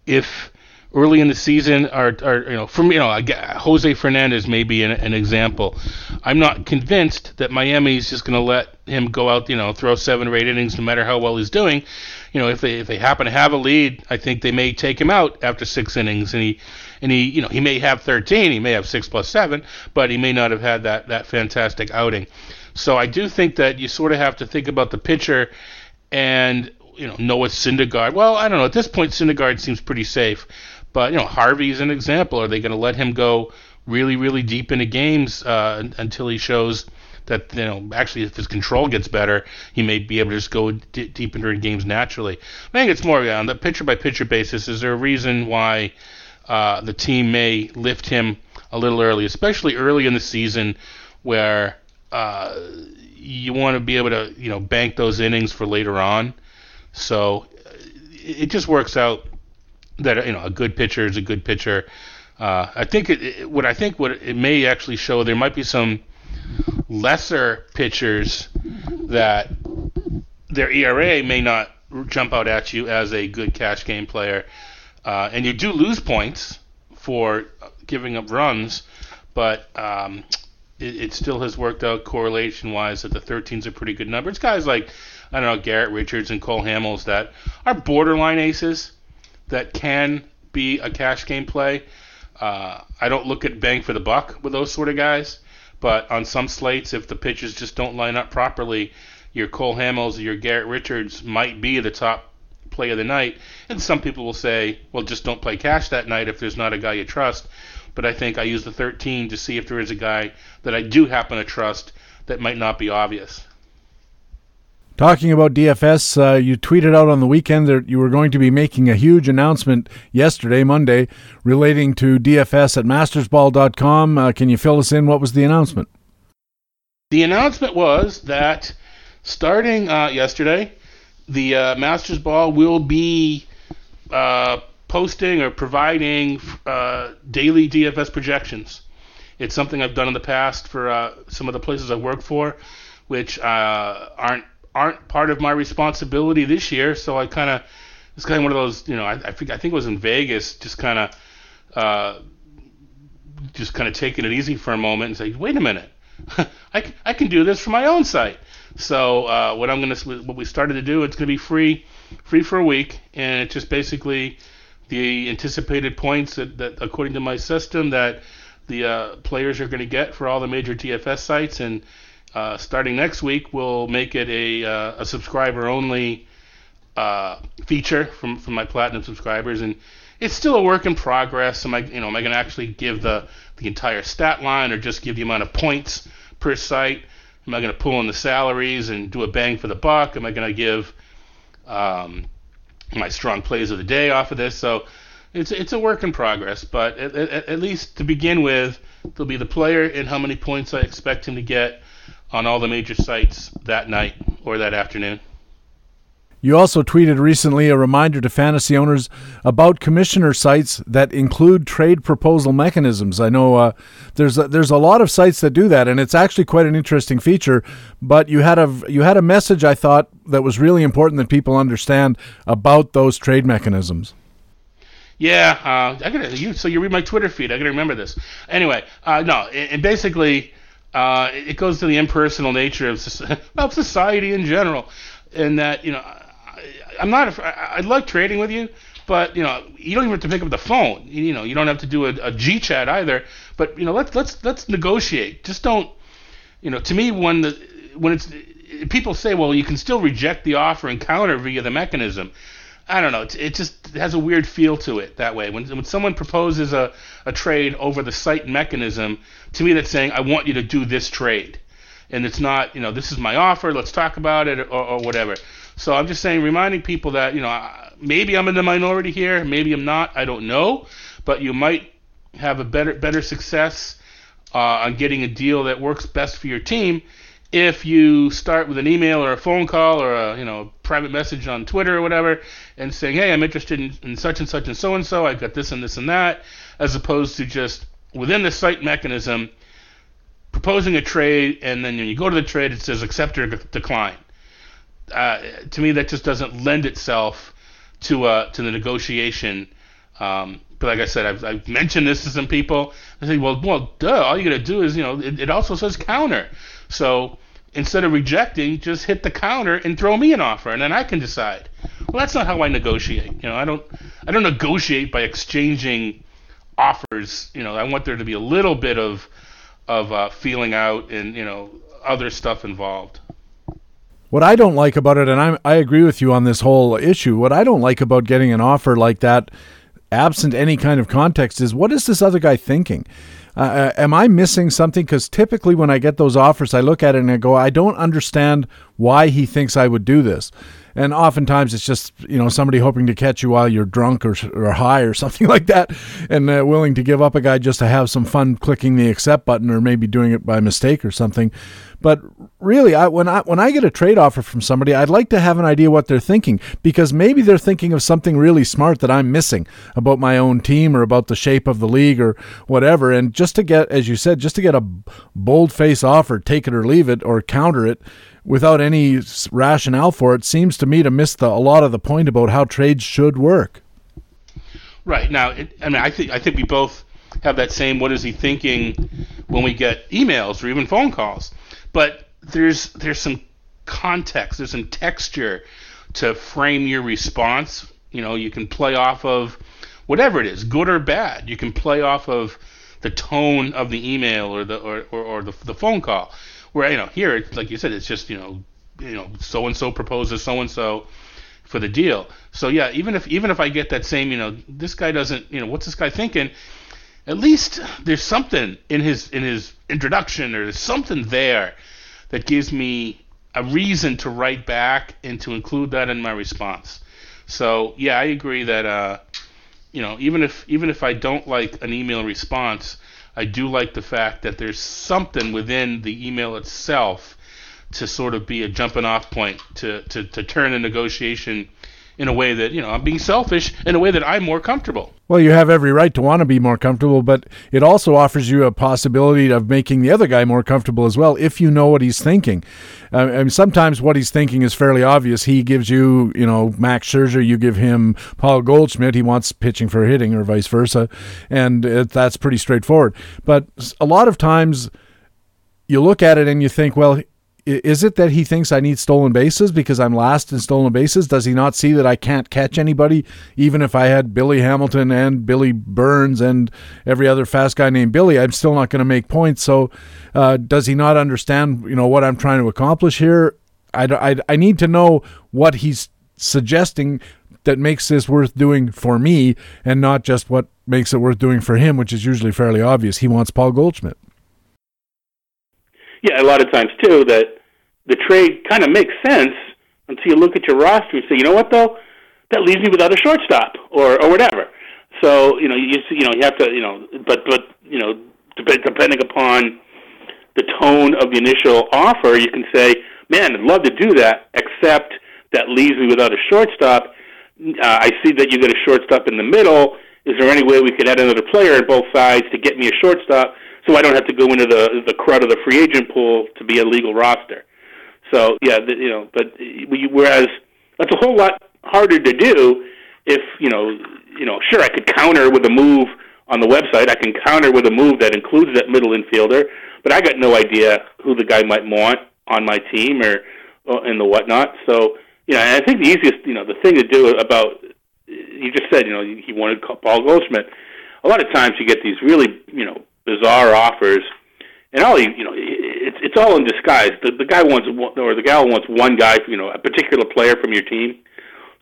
if early in the season are, are you know from you know Jose Fernandez may be an, an example. I'm not convinced that Miami is just going to let him go out you know throw seven or eight innings no matter how well he's doing you know, if they if they happen to have a lead, I think they may take him out after six innings, and he and he you know he may have 13, he may have six plus seven, but he may not have had that that fantastic outing. So I do think that you sort of have to think about the pitcher, and you know Noah Syndergaard. Well, I don't know. At this point, Syndergaard seems pretty safe, but you know Harvey's an example. Are they going to let him go really really deep into games uh, until he shows? that you know actually if his control gets better, he may be able to just go d- deep into games naturally. I think it's more yeah, on the pitcher by pitcher basis. Is there a reason why uh, the team may lift him a little early, especially early in the season, where uh, you want to be able to you know bank those innings for later on. So it just works out that you know a good pitcher is a good pitcher. Uh, I think it, it, what I think what it may actually show there might be some lesser pitchers that their ERA may not jump out at you as a good cash game player, uh, and you do lose points for giving up runs, but um, it, it, still has worked out correlation wise that the 13's are pretty good numbers. Guys like I don't know Garrett Richards and Cole Hamels that are borderline aces that can be a cash game play. Uh, I don't look at bang for the buck with those sort of guys. But on some slates, if the pitches just don't line up properly, your Cole Hamels or your Garrett Richards might be the top play of the night. And some people will say, well, just don't play cash that night if there's not a guy you trust. But I think I use the 13 to see if there is a guy that I do happen to trust that might not be obvious. Talking about DFS, uh, you tweeted out on the weekend that you were going to be making a huge announcement yesterday, Monday, relating to DFS at mastersball.com. Uh, can you fill us in? What was the announcement? The announcement was that starting uh, yesterday, the uh, Mastersball will be uh, posting or providing uh, daily DFS projections. It's something I've done in the past for some of the places I work for, which aren't aren't part of my responsibility this year. So I kind of it's kind of one of those, you know, I, I think I think it was in Vegas, just kind of uh, just kind of taking it easy for a moment and say, wait a minute, I, I can do this for my own site. So uh, what I'm gonna what we started to do, it's gonna be free free for a week, and it's just basically the anticipated points that, that according to my system that the uh, players are going to get for all the major DFS sites, and uh, starting next week, we'll make it a, uh, a subscriber only uh, feature from, from my platinum subscribers, and it's still a work in progress. Am I, you know, am I going to actually give the the entire stat line, or just give the amount of points per site? Am I going to pull in the salaries and do a bang for the buck? Am I going to give um, my strong plays of the day off of this? So it's it's a work in progress, but at, at, at, least to begin with, there'll be the player and how many points I expect him to get on all the major sites that night or that afternoon. You also tweeted recently a reminder to fantasy owners about commissioner sites that include trade proposal mechanisms. I know uh, there's a, there's a lot of sites that do that, and it's actually quite an interesting feature. But you had a you had a message I thought that was really important that people understand about those trade mechanisms. Yeah, uh, I gotta you. So you read my Twitter feed. I gotta remember this. Anyway, uh, no, and basically, uh, it goes to the impersonal nature of, of society in general, and that you know, I, I'm not. I like trading with you, but you know, you don't even have to pick up the phone. You, know, you don't have to do a, a G chat either. But you know, let's let's let's negotiate. Just don't. You know, to me, when the when it's people say, well, you can still reject the offer and counter via the mechanism. I don't know. It, it just has a weird feel to it that way. When, when someone proposes a, a trade over the site mechanism, to me that's saying, I want you to do this trade. And it's not, you know, this is my offer, let's talk about it, or, or whatever. So I'm just saying, reminding people that, you know, maybe I'm in the minority here, maybe I'm not, I don't know. But you might have a better better success uh, on getting a deal that works best for your team if you start with an email or a phone call or a you know private message on Twitter or whatever and saying, hey, I'm interested in, in such and such and so and so, I've got this and this and that, as opposed to just within the site mechanism proposing a trade and then when you go to the trade it says accept or decline. Uh, to me, that just doesn't lend itself to uh, to the negotiation. Um, but like I said, I've, I've, mentioned this to some people. I say, well, well, duh. All you got to do is, you know, it, it also says counter. So instead of rejecting, just hit the counter and throw me an offer, and then I can decide. Well, that's not how I negotiate. You know, I don't I don't negotiate by exchanging offers. You know, I want there to be a little bit of of uh, feeling out and you know other stuff involved. What I don't like about it, and I'm, I agree with you on this whole issue. What I don't like about getting an offer like that, absent any kind of context, is what is this other guy thinking? Uh, uh, am I missing something? Because typically when I get those offers, I look at it and I go, I don't understand why he thinks I would do this. And oftentimes it's just you know somebody hoping to catch you while you're drunk or, or high or something like that, and uh, willing to give up a guy just to have some fun clicking the accept button or maybe doing it by mistake or something. But really, I, when I when I get a trade offer from somebody, I'd like to have an idea what they're thinking because maybe they're thinking of something really smart that I'm missing about my own team or about the shape of the league or whatever. And just to get, as you said, just to get a bold face offer, take it or leave it or counter it without any rationale for it seems to me to miss the, a lot of the point about how trades should work. Right now, it, I mean, I think I think we both have that same "what is he thinking" when we get emails or even phone calls but there's there's some context, there's some texture to frame your response. You know, you can play off of whatever it is, good or bad. You can play off of the tone of the email or the or, or, or the, the phone call. Where you know here, like you said, it's just you know you know so and so proposes so and so for the deal. So yeah, even if even if I get that same you know this guy doesn't you know what's this guy thinking, at least there's something in his in his introduction or there's something there that gives me a reason to write back and to include that in my response. So yeah, I agree that uh, you know even if even if I don't like an email response, I do like the fact that there's something within the email itself to sort of be a jumping off point to, to, to turn a negotiation in a way that you know I'm being selfish in a way that I'm more comfortable. Well, you have every right to want to be more comfortable, but it also offers you a possibility of making the other guy more comfortable as well if you know what he's thinking. Uh, mean, sometimes what he's thinking is fairly obvious. He gives you, you know, Max Scherzer, you give him Paul Goldschmidt. He wants pitching for hitting, or vice versa, and it, that's pretty straightforward. But a lot of times you look at it and you think, well, is it that he thinks I need stolen bases because I'm last in stolen bases? Does he not see that I can't catch anybody, even if I had Billy Hamilton and Billy Burns and every other fast guy named Billy? I'm still not going to make points. So, uh, does he not understand, you know, what I'm trying to accomplish here? I, I, I need to know what he's suggesting that makes this worth doing for me, and not just what makes it worth doing for him, which is usually fairly obvious. He wants Paul Goldschmidt. Yeah, a lot of times too that the trade kind of makes sense until you look at your roster and say, you know what though, that leaves me without a shortstop or or whatever. So you know you you know you have to you know but but you know depending upon the tone of the initial offer, you can say, man, I'd love to do that, except that leaves me without a shortstop. Uh, I see that you got a shortstop in the middle. Is there any way we could add another player on both sides to get me a shortstop? So I don't have to go into the the crud of the free agent pool to be a legal roster. So yeah, the, you know, but we, whereas that's a whole lot harder to do if you know, you know, sure I could counter with a move on the website. I can counter with a move that includes that middle infielder, but I got no idea who the guy might want on my team or, or in the whatnot. So you know, I think the easiest, you know, the thing to do about you just said, you know, he wanted Paul Goldschmidt. A lot of times you get these really, you know, bizarre offers, and all you know, it's it's all in disguise. The the guy wants or the gal wants one guy, you know, a particular player from your team.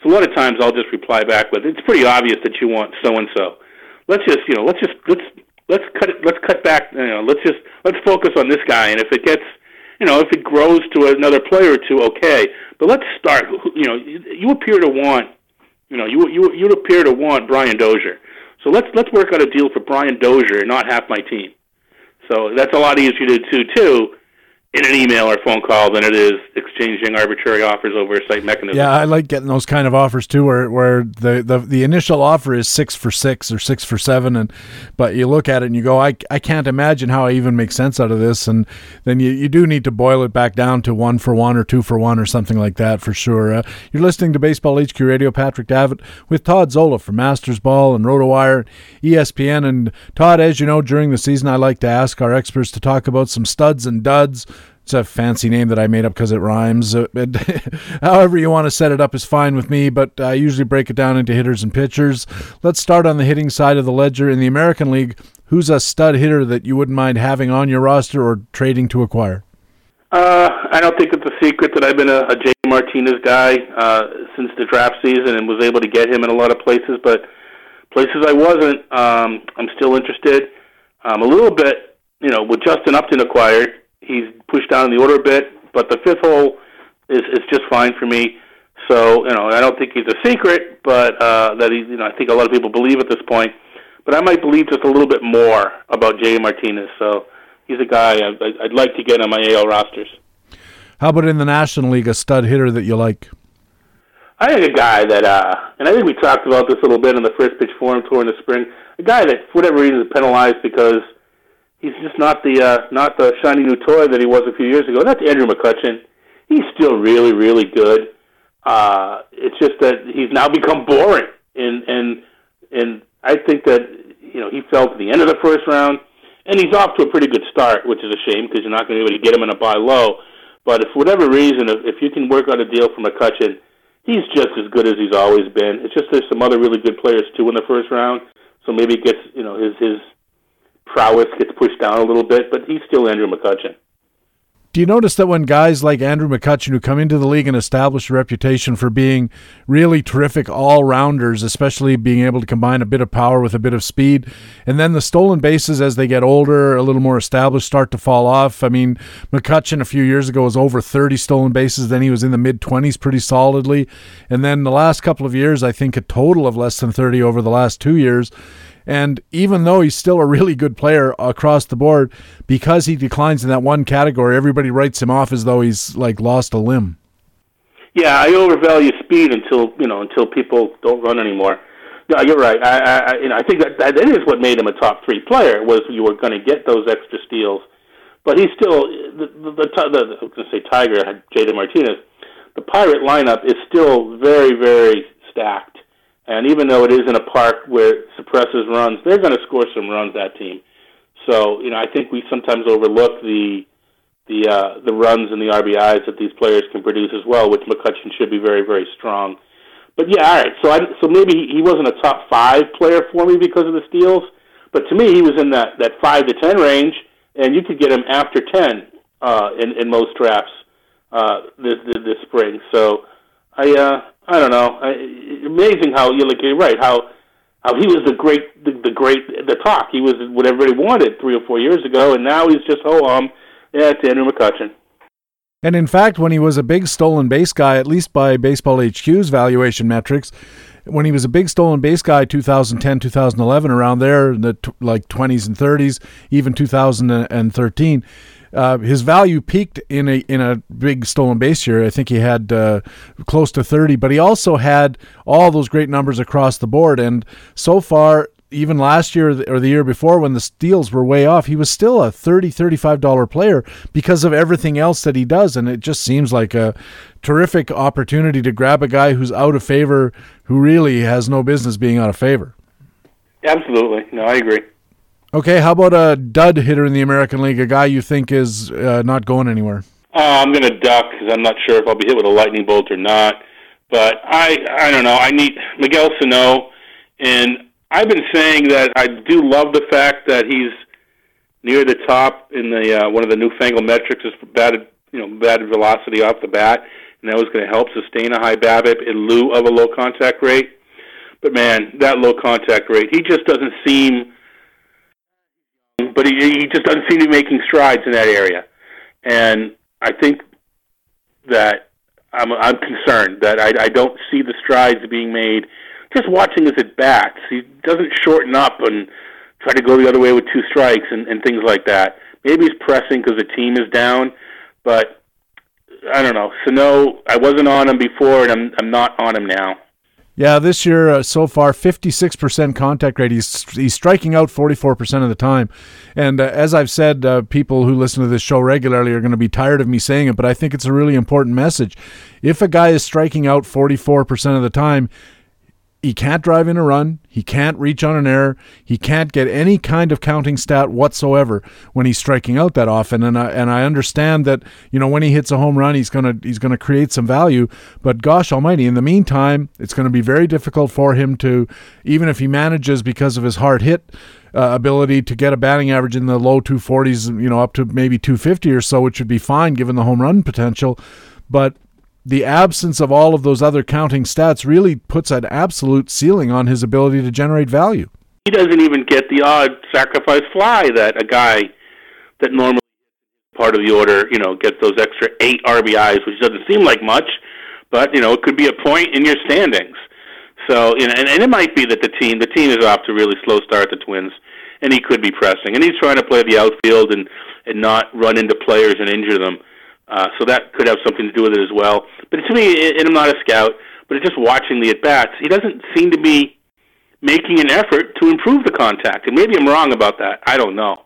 So a lot of times I'll just reply back with, "It's pretty obvious that you want so and so. Let's just you know, let's just let's let's cut it. Let's cut back. You know, let's just let's focus on this guy. And if it gets you know, if it grows to another player or two, okay. But let's start. You know, you appear to want, you know, you you you appear to want Brian Dozier. So let's let's work out a deal for Brian Dozier not half my team. So that's a lot easier to do too in an email or phone call than it is exchanging arbitrary offers over a site mechanism. Yeah, I like getting those kind of offers too, where where the, the, the initial offer is six for six or six for seven, and but you look at it and you go, I, I can't imagine how I even make sense out of this, and then you, you do need to boil it back down to one for one or two for one or something like that for sure. Uh, you're listening to Baseball HQ Radio, Patrick Davitt with Todd Zola from Mastersball and RotoWire, ESPN, and Todd. As you know, during the season, I like to ask our experts to talk about some studs and duds it's a fancy name that I made up because it rhymes. Uh, however, you want to set it up is fine with me, but I usually break it down into hitters and pitchers. Let's start on the hitting side of the ledger. In the American League, who's a stud hitter that you wouldn't mind having on your roster or trading to acquire? Uh, I don't think it's a secret that I've been a, a J. Martinez guy uh, since the draft season and was able to get him in a lot of places, but places I wasn't, um, I'm still interested. Um, a little bit, you know, with Justin Upton acquired, he's pushed down the order a bit, but the fifth hole is is just fine for me. So you know, I don't think he's a secret, but uh, that he's you know I think a lot of people believe at this point. But I might believe just a little bit more about Jay Martinez. So he's a guy I, I'd like to get on my AL rosters. How about in the National League, a stud hitter that you like? I think a guy that, uh, and I think we talked about this a little bit in the first pitch forum tour in the spring. A guy that, for whatever reason, is penalized because he's just not the uh, not the shiny new toy that he was a few years ago. That's Andrew McCutchen. He's still really really good. Uh, it's just that he's now become boring, and and and I think that you know he fell to the end of the first round, and he's off to a pretty good start, which is a shame because you're not going to be able to get him in a buy low. But if for whatever reason, if, if you can work out a deal for McCutchen, he's just as good as he's always been. It's just there's some other really good players too in the first round, so maybe it gets you know his his prowess gets pushed down a little bit, but he's still Andrew McCutchen. Do you notice that when guys like Andrew McCutchen, who come into the league and establish a reputation for being really terrific all rounders, especially being able to combine a bit of power with a bit of speed, and then the stolen bases as they get older, a little more established, start to fall off? I mean, McCutchen a few years ago was over 30 stolen bases, then he was in the mid 20s pretty solidly. And then the last couple of years, I think a total of less than 30 over the last two years. And even though he's still a really good player across the board, because he declines in that one category, everybody writes him off as though he's like lost a limb. Yeah, I overvalue speed until you know until people don't run anymore. Yeah, you're right. I, I, you know, I think that that is what made him a top three player was you were going to get those extra steals, but he's still the the, the, the I was going to say Tiger had J.D. Martinez. The Pirate lineup is still very very stacked and even though it is in a park where suppresses runs, they're going to score some runs. That team. So you know, I think we sometimes overlook the the uh, the runs and the RBIs that these players can produce as well, which McCutchen should be very very strong. But yeah, all right. So I so maybe he wasn't a top five player for me because of the steals, but to me he was in that that five to ten range, and you could get him after ten uh, in in most drafts uh, this, this this spring. So I uh, I don't know. I, amazing how you like you're right how how he was the great the, the great the talk. He was what everybody wanted three or four years ago, and now he's just oh um yeah it's Andrew McCutchen. And in fact, when he was a big stolen base guy, at least by Baseball HQ's valuation metrics, when he was a big stolen base guy 2010 2011 around there in the t- like 20s and 30s even 2013 uh, his value peaked in a in a big stolen base year. I think he had uh, close to 30, but he also had all those great numbers across the board. And so far, even last year or the year before when the steals were way off, he was still a 30 $35 player because of everything else that he does. And it just seems like a terrific opportunity to grab a guy who's out of favor, who really has no business being out of favor. Absolutely. No, I agree. Okay, how about a dud hitter in the American League, a guy you think is uh, not going anywhere? Uh, I'm going to duck because I'm not sure if I'll be hit with a lightning bolt or not. But I, I don't know. I need Miguel Sano, and I've been saying that I do love the fact that he's near the top in the uh, one of the newfangled metrics is batted, you know, batted velocity off the bat, and that was going to help sustain a high BABIP in lieu of a low contact rate. But man, that low contact rate, he just doesn't seem but he, he just doesn't seem to be making strides in that area. And I think that I'm, I'm concerned that I, I don't see the strides being made. Just watching his at bats, he doesn't shorten up and try to go the other way with two strikes and, and things like that. Maybe he's pressing because the team is down, but I don't know. Sano, I wasn't on him before, and I'm I'm not on him now. Yeah, this year uh, so far, 56% contact rate. He's he's striking out 44% of the time. And uh, as I've said, uh, people who listen to this show regularly are going to be tired of me saying it, but I think it's a really important message. If a guy is striking out 44% of the time, he can't drive in a run. He can't reach on an error. He can't get any kind of counting stat whatsoever when he's striking out that often. And I and I understand that you know when he hits a home run, he's gonna he's gonna create some value. But gosh Almighty, in the meantime, it's going to be very difficult for him to even if he manages because of his hard hit. Uh, ability to get a batting average in the low 240s, you know, up to maybe 250 or so, which would be fine given the home run potential. But the absence of all of those other counting stats really puts an absolute ceiling on his ability to generate value. He doesn't even get the odd sacrifice fly that a guy that normally part of the order, you know, gets those extra eight RBIs, which doesn't seem like much, but you know, it could be a point in your standings. So, you know, and, and it might be that the team the team is off to really slow start. The Twins, and he could be pressing, and he's trying to play the outfield and and not run into players and injure them. Uh, so that could have something to do with it as well. But to me, and I'm not a scout, but just watching the at bats, he doesn't seem to be making an effort to improve the contact. And maybe I'm wrong about that. I don't know.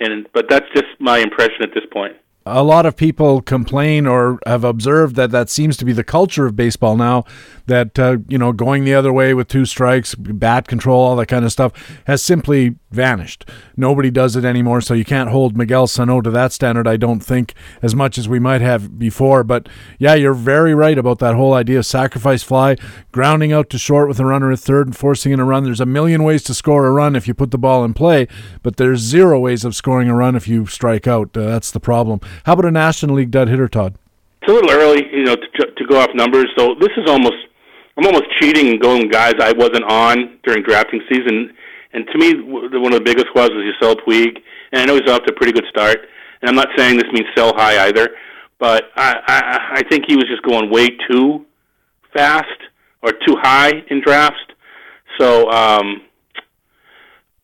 And but that's just my impression at this point a lot of people complain or have observed that that seems to be the culture of baseball now that uh, you know going the other way with two strikes bat control all that kind of stuff has simply vanished. Nobody does it anymore so you can't hold Miguel Sano to that standard I don't think as much as we might have before. But yeah you're very right about that whole idea of sacrifice fly grounding out to short with a runner at third and forcing in a run. There's a million ways to score a run if you put the ball in play but there's zero ways of scoring a run if you strike out. Uh, that's the problem. How about a National League dud hitter, Todd? It's a little early, you know, to, to go off numbers. So this is almost, I'm almost cheating and going guys I wasn't on during drafting season. And to me, one of the biggest was was Yasiel Puig, and I know he's off to a pretty good start. And I'm not saying this means sell high either, but I, I, I think he was just going way too fast or too high in drafts. So um,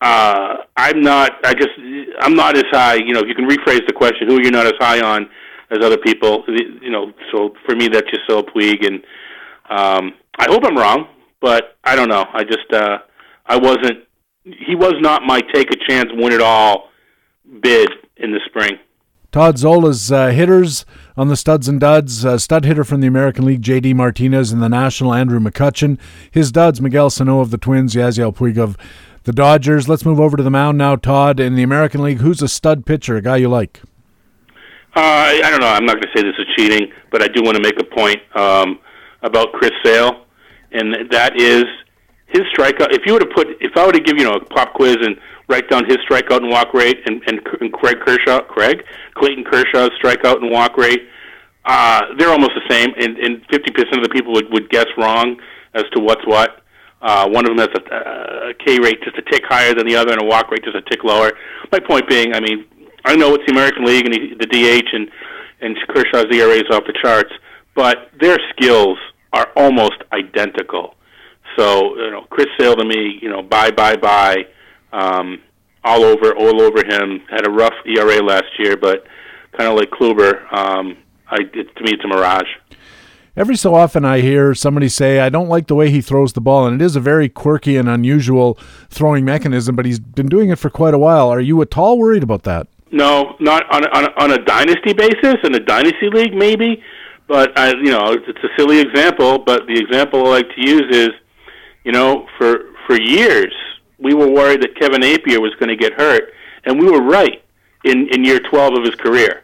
uh, I'm not. I just. I'm not as high. You know, if you can rephrase the question, who are you not as high on as other people? You know, so for me, that's so Puig, and um, I hope I'm wrong, but I don't know. I just. Uh, I wasn't. He was not my take a chance, win it all bid in the spring. Todd Zola's uh, hitters on the studs and duds. Uh, stud hitter from the American League, J.D. Martinez, and the National, Andrew McCutchen. His duds, Miguel Sano of the Twins, Yasiel Puig of the Dodgers. Let's move over to the mound now, Todd. In the American League, who's a stud pitcher, a guy you like? Uh, I don't know. I'm not going to say this is cheating, but I do want to make a point um, about Chris Sale, and that is his strikeout. If you were to put, if I were to give you know a pop quiz and write down his strikeout and walk rate, and, and, and Craig Kershaw, Craig Clayton Kershaw's strikeout and walk rate, uh, they're almost the same, and, and 50% of the people would, would guess wrong as to what's what. Uh, one of them has a, a K rate just a tick higher than the other, and a walk rate just a tick lower. My point being, I mean, I know it's the American League and he, the DH and and Kershaw's ERA is off the charts, but their skills are almost identical. So you know, Chris Sale to me, you know, bye bye bye, um, all over all over him. Had a rough ERA last year, but kind of like Kluber, um, I it, to me it's a mirage. Every so often, I hear somebody say, I don't like the way he throws the ball. And it is a very quirky and unusual throwing mechanism, but he's been doing it for quite a while. Are you at all worried about that? No, not on a, on a, on a dynasty basis in a dynasty league, maybe. But I, you know, it's a silly example. But the example I like to use is, you know, for for years we were worried that Kevin Appier was going to get hurt, and we were right in in year 12 of his career.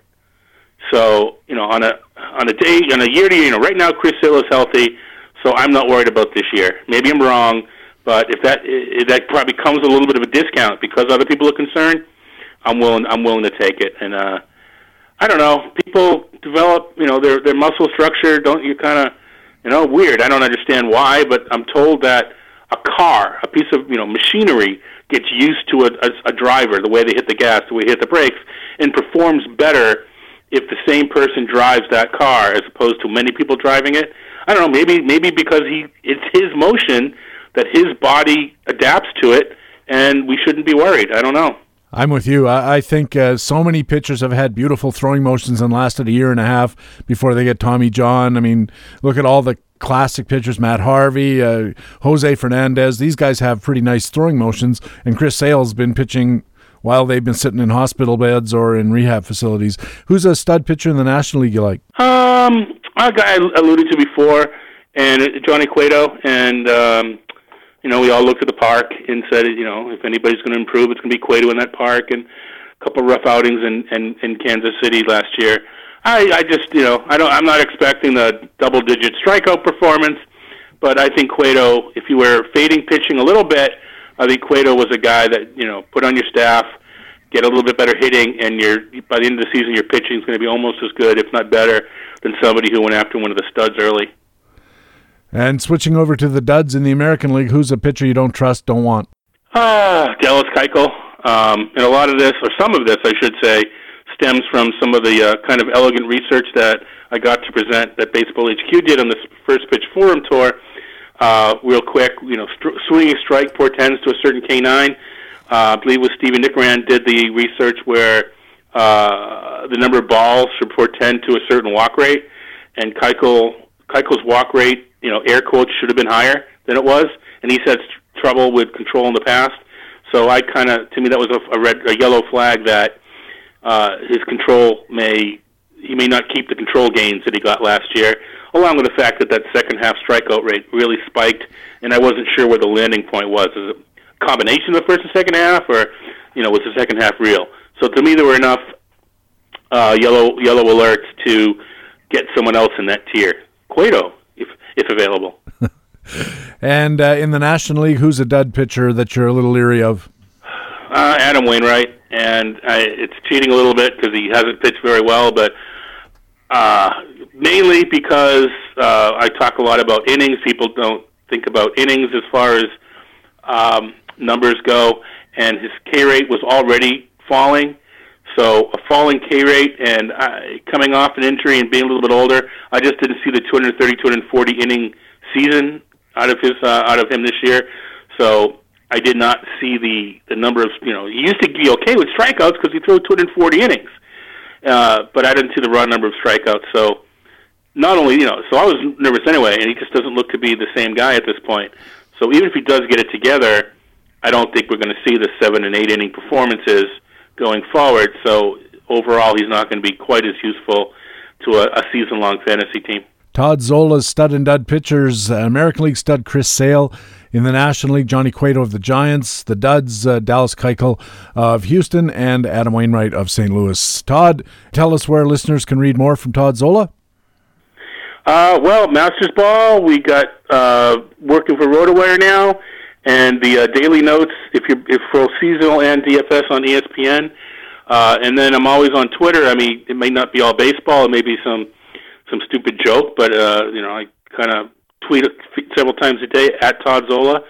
So you know, on a on a day on a year to year, you know, right now Chris Hill is healthy, so I'm not worried about this year. Maybe I'm wrong, but if that if that probably comes a little bit of a discount because other people are concerned, I'm willing I'm willing to take it. And uh, I don't know, people develop you know their their muscle structure. Don't you kind of you know weird? I don't understand why, but I'm told that a car, a piece of you know machinery, gets used to a, a, a driver, the way they hit the gas, the way they hit the brakes, and performs better if the same person drives that car as opposed to many people driving it. I don't know, maybe maybe because he it's his motion that his body adapts to it, and we shouldn't be worried. I don't know. I'm with you. I, I think uh, so many pitchers have had beautiful throwing motions and lasted a year and a half before they get Tommy John. I mean, look at all the classic pitchers Matt Harvey, uh, Jose Fernandez. These guys have pretty nice throwing motions, and Chris Sale's been pitching while they've been sitting in hospital beds or in rehab facilities. Who's a stud pitcher in the National League you like? Um, a guy I alluded to before, and Johnny Cueto, and um, you know we all looked at the park and said, you know, if anybody's going to improve, it's going to be Cueto in that park, and a couple of rough outings in, in in Kansas City last year. I I just you know I don't I'm not expecting the double digit strikeout performance, but I think Cueto, if you were fading pitching a little bit I think Cueto was a guy that you know put on your staff, get a little bit better hitting, and you're by the end of the season your pitching is going to be almost as good, if not better, than somebody who went after one of the studs early. And switching over to the duds in the American League, who's a pitcher you don't trust, don't want? Ah, Dallas Keuchel. Um, and a lot of this, or some of this, I should say, stems from some of the uh, kind of elegant research that I got to present that Baseball HQ did on this first pitch forum tour uh, real quick, you know, st- swinging strike portends to a certain K9. Uh, I believe it was Stephen Nickrand did the research where uh, the number of balls should portend to a certain walk rate, and Keuchel Keuchel's walk rate, you know, air quotes should have been higher than it was, and he's had trouble with control in the past. So I kind of, to me, that was a, a red, a yellow flag that uh, his control may he may not keep the control gains that he got last year along with the fact that that second half strikeout rate really spiked, and I wasn't sure where the landing point was. Is it a combination of the first and second half, or you know, was the second half real? So to me, there were enough uh, yellow yellow alerts to get someone else in that tier. Cueto, if available. and uh, in the National League, who's a dud pitcher that you're a little leery of? Uh, Adam Wainwright, and I, it's cheating a little bit because he hasn't pitched very well, but uh, mainly because uh, I talk a lot about innings. People don't think about innings as far as um, numbers go, and his K rate was already falling. So a falling K rate and uh, coming off an injury and being a little bit older, I just didn't see the 230, 240 inning season out of his uh, out of him this year. So I did not see the the number of you know he used to be okay with strikeouts because he threw 240 innings. Uh, but I didn't see the raw number of strikeouts. So not only you know, so I was nervous anyway, and he just doesn't look to be the same guy at this point. So even if he does get it together, I don't think we're going to see the seven and eight inning performances going forward. So overall, he's not going to be quite as useful to a, a season long fantasy team. Todd Zola's stud and dud pitchers, uh, American League stud Chris Sale. In the National League, Johnny Cueto of the Giants, the Duds, uh, Dallas Keuchel of Houston, and Adam Wainwright of St. Louis. Todd, tell us where listeners can read more from Todd Zola. Uh, well, Mastersball, we got uh, working for RotoWire now, and the uh, daily notes if you're if for seasonal and DFS on ESPN. Uh, and then I'm always on Twitter. I mean, it may not be all baseball; it may be some some stupid joke, but uh, you know, I kind of tweet several times a day at Todd Zola,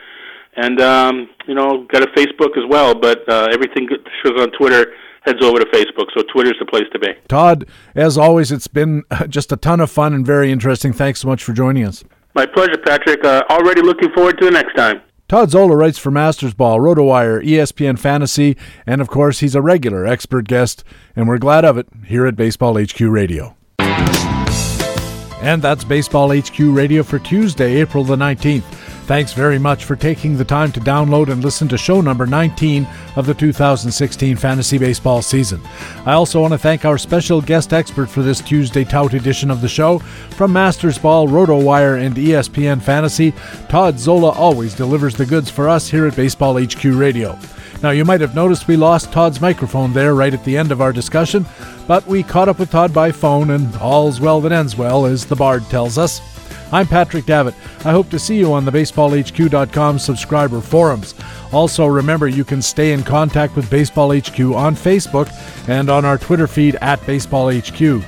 and um, you know, got a Facebook as well. But uh, everything shows on Twitter heads over to Facebook. So Twitter's the place to be. Todd, as always, it's been just a ton of fun and very interesting. Thanks so much for joining us. My pleasure, Patrick. Uh, already looking forward to the next time. Todd Zola writes for Mastersball, RotoWire, ESPN Fantasy, and of course, he's a regular expert guest, and we're glad of it here at Baseball HQ Radio. And that's Baseball HQ Radio for Tuesday, April the 19th. Thanks very much for taking the time to download and listen to show number 19 of the 2016 fantasy baseball season. I also want to thank our special guest expert for this Tuesday tout edition of the show. From Mastersball, RotoWire, and ESPN Fantasy, Todd Zola always delivers the goods for us here at Baseball HQ Radio. Now, you might have noticed we lost Todd's microphone there right at the end of our discussion, but we caught up with Todd by phone, and all's well that ends well, as the bard tells us. I'm Patrick Davitt. I hope to see you on the BaseballHQ.com subscriber forums. Also, remember you can stay in contact with Baseball HQ on Facebook and on our Twitter feed at BaseballHQ.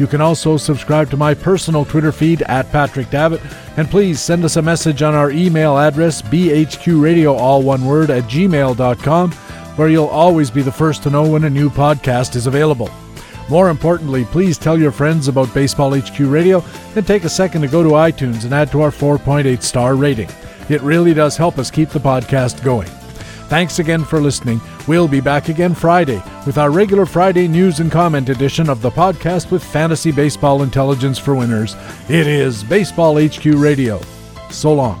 You can also subscribe to my personal Twitter feed at Patrick Davitt, and please send us a message on our email address, bhqradio, all one word, at gmail.com, where you'll always be the first to know when a new podcast is available. More importantly, please tell your friends about Baseball HQ Radio and take a second to go to iTunes and add to our 4.8 star rating. It really does help us keep the podcast going. Thanks again for listening. We'll be back again Friday with our regular Friday news and comment edition of the podcast with fantasy baseball intelligence for winners. It is Baseball HQ Radio. So long.